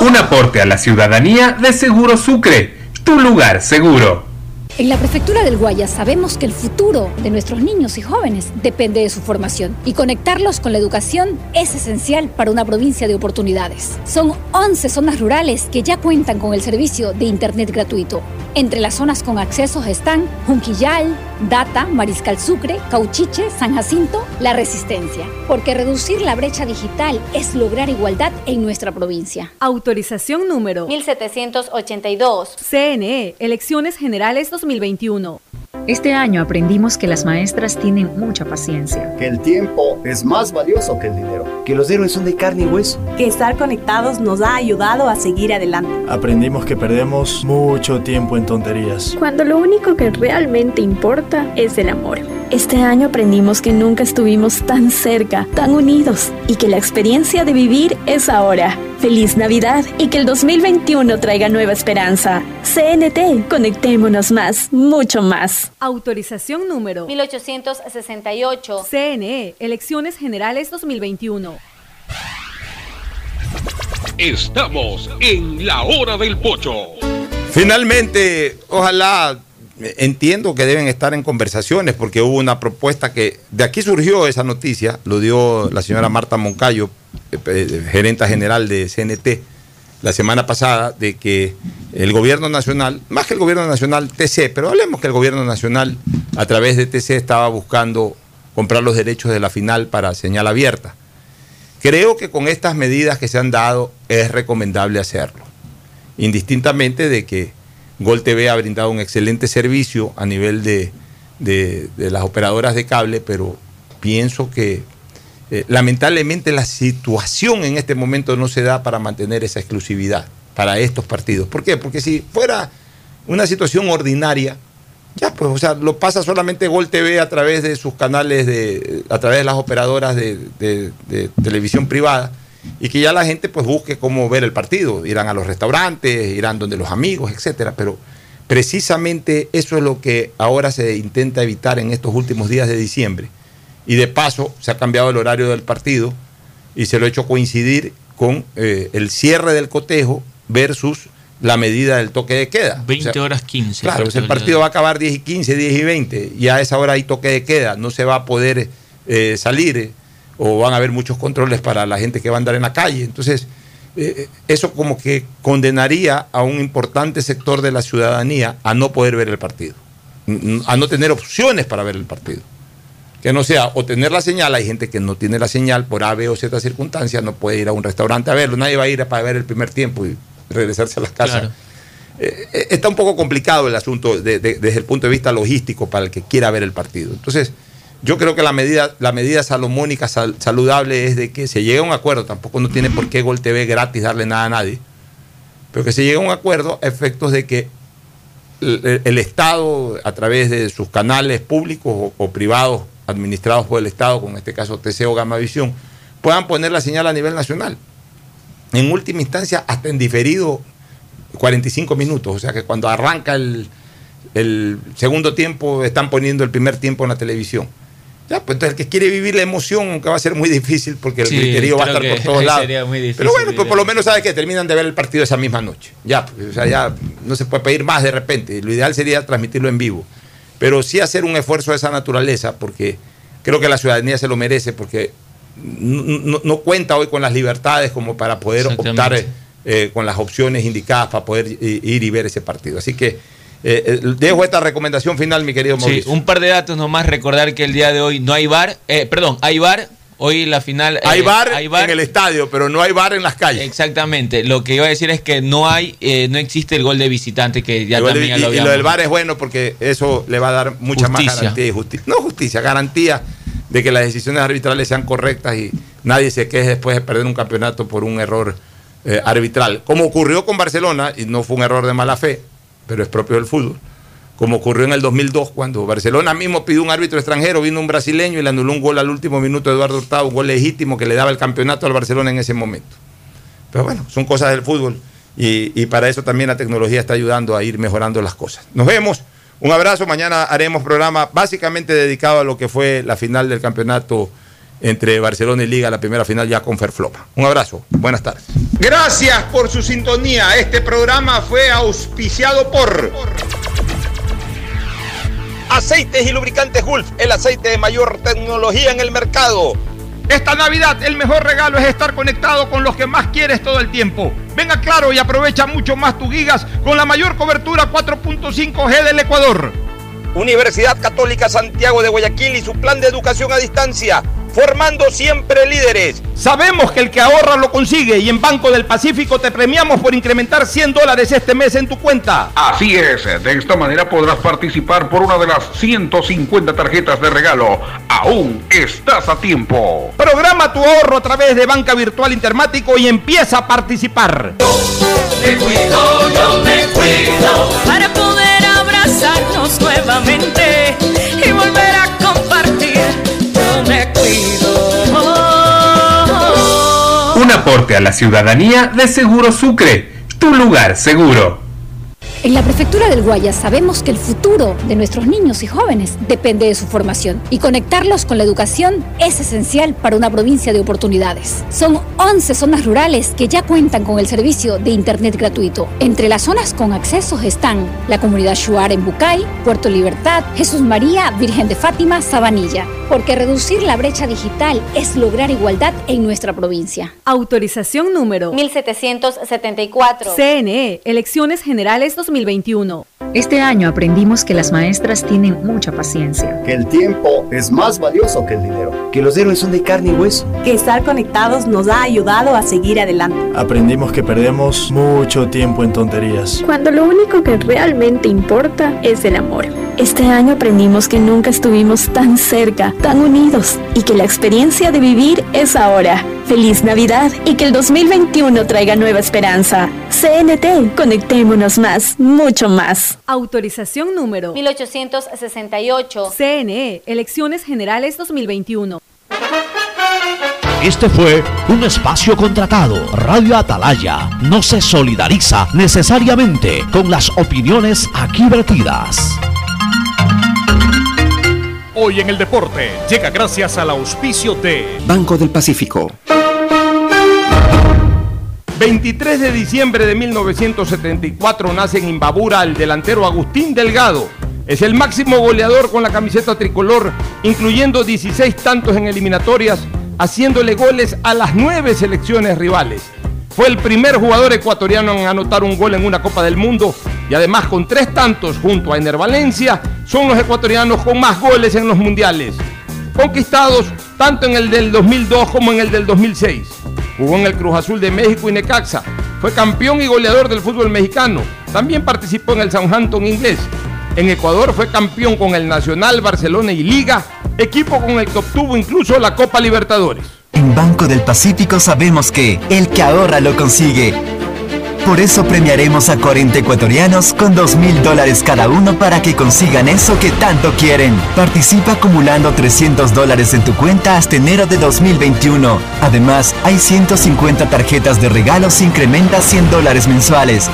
Un aporte a la ciudadanía de Seguro Sucre, tu lugar seguro. En la Prefectura del Guayas sabemos que el futuro de nuestros niños y jóvenes depende de su formación y conectarlos con la educación es esencial para una provincia de oportunidades. Son 11 zonas rurales que ya cuentan con el servicio de Internet gratuito. Entre las zonas con accesos están Junquillal, Data, Mariscal Sucre, Cauchiche, San Jacinto, La Resistencia. Porque reducir la brecha digital es lograr igualdad en nuestra provincia. Autorización número 1782. CNE, Elecciones Generales 2021. Este año aprendimos que las maestras tienen mucha paciencia. Que el tiempo es más valioso que el dinero. Que los héroes son de carne y hueso. Que estar conectados nos ha ayudado a seguir adelante. Aprendimos que perdemos mucho tiempo en tonterías. Cuando lo único que realmente importa es el amor. Este año aprendimos que nunca estuvimos tan cerca, tan unidos y que la experiencia de vivir es ahora. Feliz Navidad y que el 2021 traiga nueva esperanza. CNT, conectémonos más, mucho más. Autorización número 1868. CNE, Elecciones Generales 2021. Estamos en la hora del pocho. Finalmente, ojalá, eh, entiendo que deben estar en conversaciones porque hubo una propuesta que, de aquí surgió esa noticia, lo dio la señora Marta Moncayo, eh, gerenta general de CNT, la semana pasada, de que el gobierno nacional, más que el gobierno nacional, TC, pero hablemos que el gobierno nacional a través de TC estaba buscando comprar los derechos de la final para señal abierta. Creo que con estas medidas que se han dado es recomendable hacerlo indistintamente de que Gol TV ha brindado un excelente servicio a nivel de, de- de las operadoras de cable, pero pienso que eh, lamentablemente la situación en este momento no se da para mantener esa exclusividad para estos partidos. ¿Por qué? Porque si fuera una situación ordinaria, Ya, pues, o sea, lo pasa solamente Gol TV a través de sus canales, de, a través de las operadoras de, de- de televisión privada, y que ya la gente pues busque cómo ver el partido. Irán a los restaurantes, irán donde los amigos, etcétera. Pero precisamente eso es lo que ahora se intenta evitar en estos últimos días de diciembre. Y de paso se ha cambiado el horario del partido y se lo ha hecho coincidir con eh, el cierre del cotejo versus la medida del toque de queda. 20 O sea, horas 15. Claro, pues el partido va a acabar 10 y 15, 10 y 20, y a esa hora hay toque de queda, no se va a poder eh, salir eh, o van a haber muchos controles para la gente que va a andar en la calle. Entonces, eh, eso como que condenaría a un importante sector de la ciudadanía a no poder ver el partido, a no tener opciones para ver el partido. Que no sea o tener la señal, hay gente que no tiene la señal por A, B o Z circunstancias, no puede ir a un restaurante a verlo, nadie va a ir para ver el primer tiempo y regresarse a la casa. Claro. Eh, eh, está un poco complicado el asunto de- de- desde el punto de vista logístico para el que quiera ver el partido. Entonces, yo creo que la medida, la medida salomónica sal- saludable es de que se llegue a un acuerdo, tampoco no tiene por qué Gol TV gratis darle nada a nadie, pero que se llegue a un acuerdo a efectos de que el, el Estado, a través de sus canales públicos o, o privados administrados por el Estado, como en este caso TCO Gamavisión, puedan poner la señal a nivel nacional. En última instancia, hasta en diferido 45 minutos. O sea que cuando arranca el, el segundo tiempo, están poniendo el primer tiempo en la televisión. Ya, pues entonces el que quiere vivir la emoción, aunque va a ser muy difícil porque el Sí, griterío va a estar por todos lados. Pero bueno, pues por lo menos sabe que terminan de ver el partido esa misma noche. Ya, pues, o sea, ya no se puede pedir más de repente. Lo ideal sería transmitirlo en vivo. Pero sí hacer un esfuerzo de esa naturaleza, porque creo que la ciudadanía se lo merece, porque no, cuenta hoy con las libertades como para poder optar eh, eh, con las opciones indicadas para poder ir y ver ese partido. Así que eh, dejo esta recomendación final, mi querido Sí, Mauricio. un par de datos nomás, recordar que el día de hoy no hay bar, eh, perdón, hay bar, hoy la final... Hay eh, bar en el estadio, pero no hay bar en las calles. Exactamente, lo que iba a decir es que no hay, eh, no existe el gol de visitante que ya también ya lo y lo del VAR es bueno porque eso le va a dar mucha más garantía y justicia. No justicia, garantía de que las decisiones arbitrales sean correctas y nadie se queje después de perder un campeonato por un error eh, arbitral. Como ocurrió con Barcelona, y no fue un error de mala fe, pero es propio del fútbol. Como ocurrió en el 2002, cuando Barcelona mismo pidió un árbitro extranjero, vino un brasileño y le anuló un gol al último minuto de Eduardo Hurtado, un gol legítimo que le daba el campeonato al Barcelona en ese momento. Pero bueno, son cosas del fútbol y, y para eso también la tecnología está ayudando a ir mejorando las cosas. Nos vemos, un abrazo, mañana haremos programa básicamente dedicado a lo que fue la final del campeonato entre Barcelona y Liga, la primera final ya con Ferflopa. Un abrazo, buenas tardes. Gracias por su sintonía. Este programa fue auspiciado por Aceites y lubricantes Gulf, el aceite de mayor tecnología en el mercado. Esta Navidad el mejor regalo es estar conectado con los que más quieres todo el tiempo. Venga claro y aprovecha mucho más tus gigas con la mayor cobertura 4.5G del Ecuador. Universidad Católica Santiago de Guayaquil y su plan de educación a distancia, formando siempre líderes. Sabemos que el que ahorra lo consigue y en Banco del Pacífico te premiamos por incrementar 100 dólares este mes en tu cuenta. Así es, de esta manera podrás participar por una de las 150 tarjetas de regalo. Aún estás a tiempo. Programa tu ahorro a través de Banca Virtual Intermático y empieza a participar. Me cuido, yo me cuido para poder abrazarnos y volver a compartir. Cuido. Un aporte a la ciudadanía de Seguro Sucre, tu lugar seguro. En la prefectura del Guayas sabemos que el futuro de nuestros niños y jóvenes depende de su formación y conectarlos con la educación es esencial para una provincia de oportunidades. Son 11 zonas rurales que ya cuentan con el servicio de Internet gratuito. Entre las zonas con accesos están la comunidad Shuar en Bucay, Puerto Libertad, Jesús María, Virgen de Fátima, Sabanilla. Porque reducir la brecha digital es lograr igualdad en nuestra provincia. Autorización número 1774. CNE, Elecciones Generales 2021. Este año aprendimos que las maestras tienen mucha paciencia. Que el tiempo es más valioso que el dinero. Que los héroes son de carne y hueso. Que estar conectados nos ha ayudado a seguir adelante. Aprendimos que perdemos mucho tiempo en tonterías. Cuando lo único que realmente importa es el amor. Este año aprendimos que nunca estuvimos tan cerca, tan unidos y que la experiencia de vivir es ahora. Feliz Navidad y que el 2021 traiga nueva esperanza. CNT, conectémonos más, mucho más. Autorización número 1868. CNE, Elecciones Generales 2021. Este fue un espacio contratado. Radio Atalaya no se solidariza necesariamente con las opiniones aquí vertidas. Hoy en el deporte llega gracias al auspicio de Banco del Pacífico. 23 de diciembre de 1974 nace en Imbabura el delantero Agustín Delgado. Es el máximo goleador con la camiseta tricolor, incluyendo 16 tantos en eliminatorias, haciéndole goles a las nueve selecciones rivales. Fue el primer jugador ecuatoriano en anotar un gol en una Copa del Mundo y además con tres tantos junto a Ener Valencia son los ecuatorianos con más goles en los mundiales, conquistados tanto en el del 2002 como en el del 2006. Jugó en el Cruz Azul de México y Necaxa. Fue campeón y goleador del fútbol mexicano. También participó en el Southampton inglés. En Ecuador fue campeón con el Nacional, Barcelona y Liga, equipo con el que obtuvo incluso la Copa Libertadores. En Banco del Pacífico sabemos que el que ahorra lo consigue. Por eso premiaremos a 40 ecuatorianos con 2 mil dólares cada uno para que consigan eso que tanto quieren. Participa acumulando 300 dólares en tu cuenta hasta enero de 2021. Además, hay 150 tarjetas de regalos incrementa 100 dólares mensuales.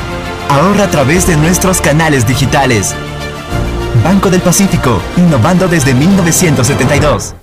Ahorra a través de nuestros canales digitales. Banco del Pacífico, innovando desde 1972.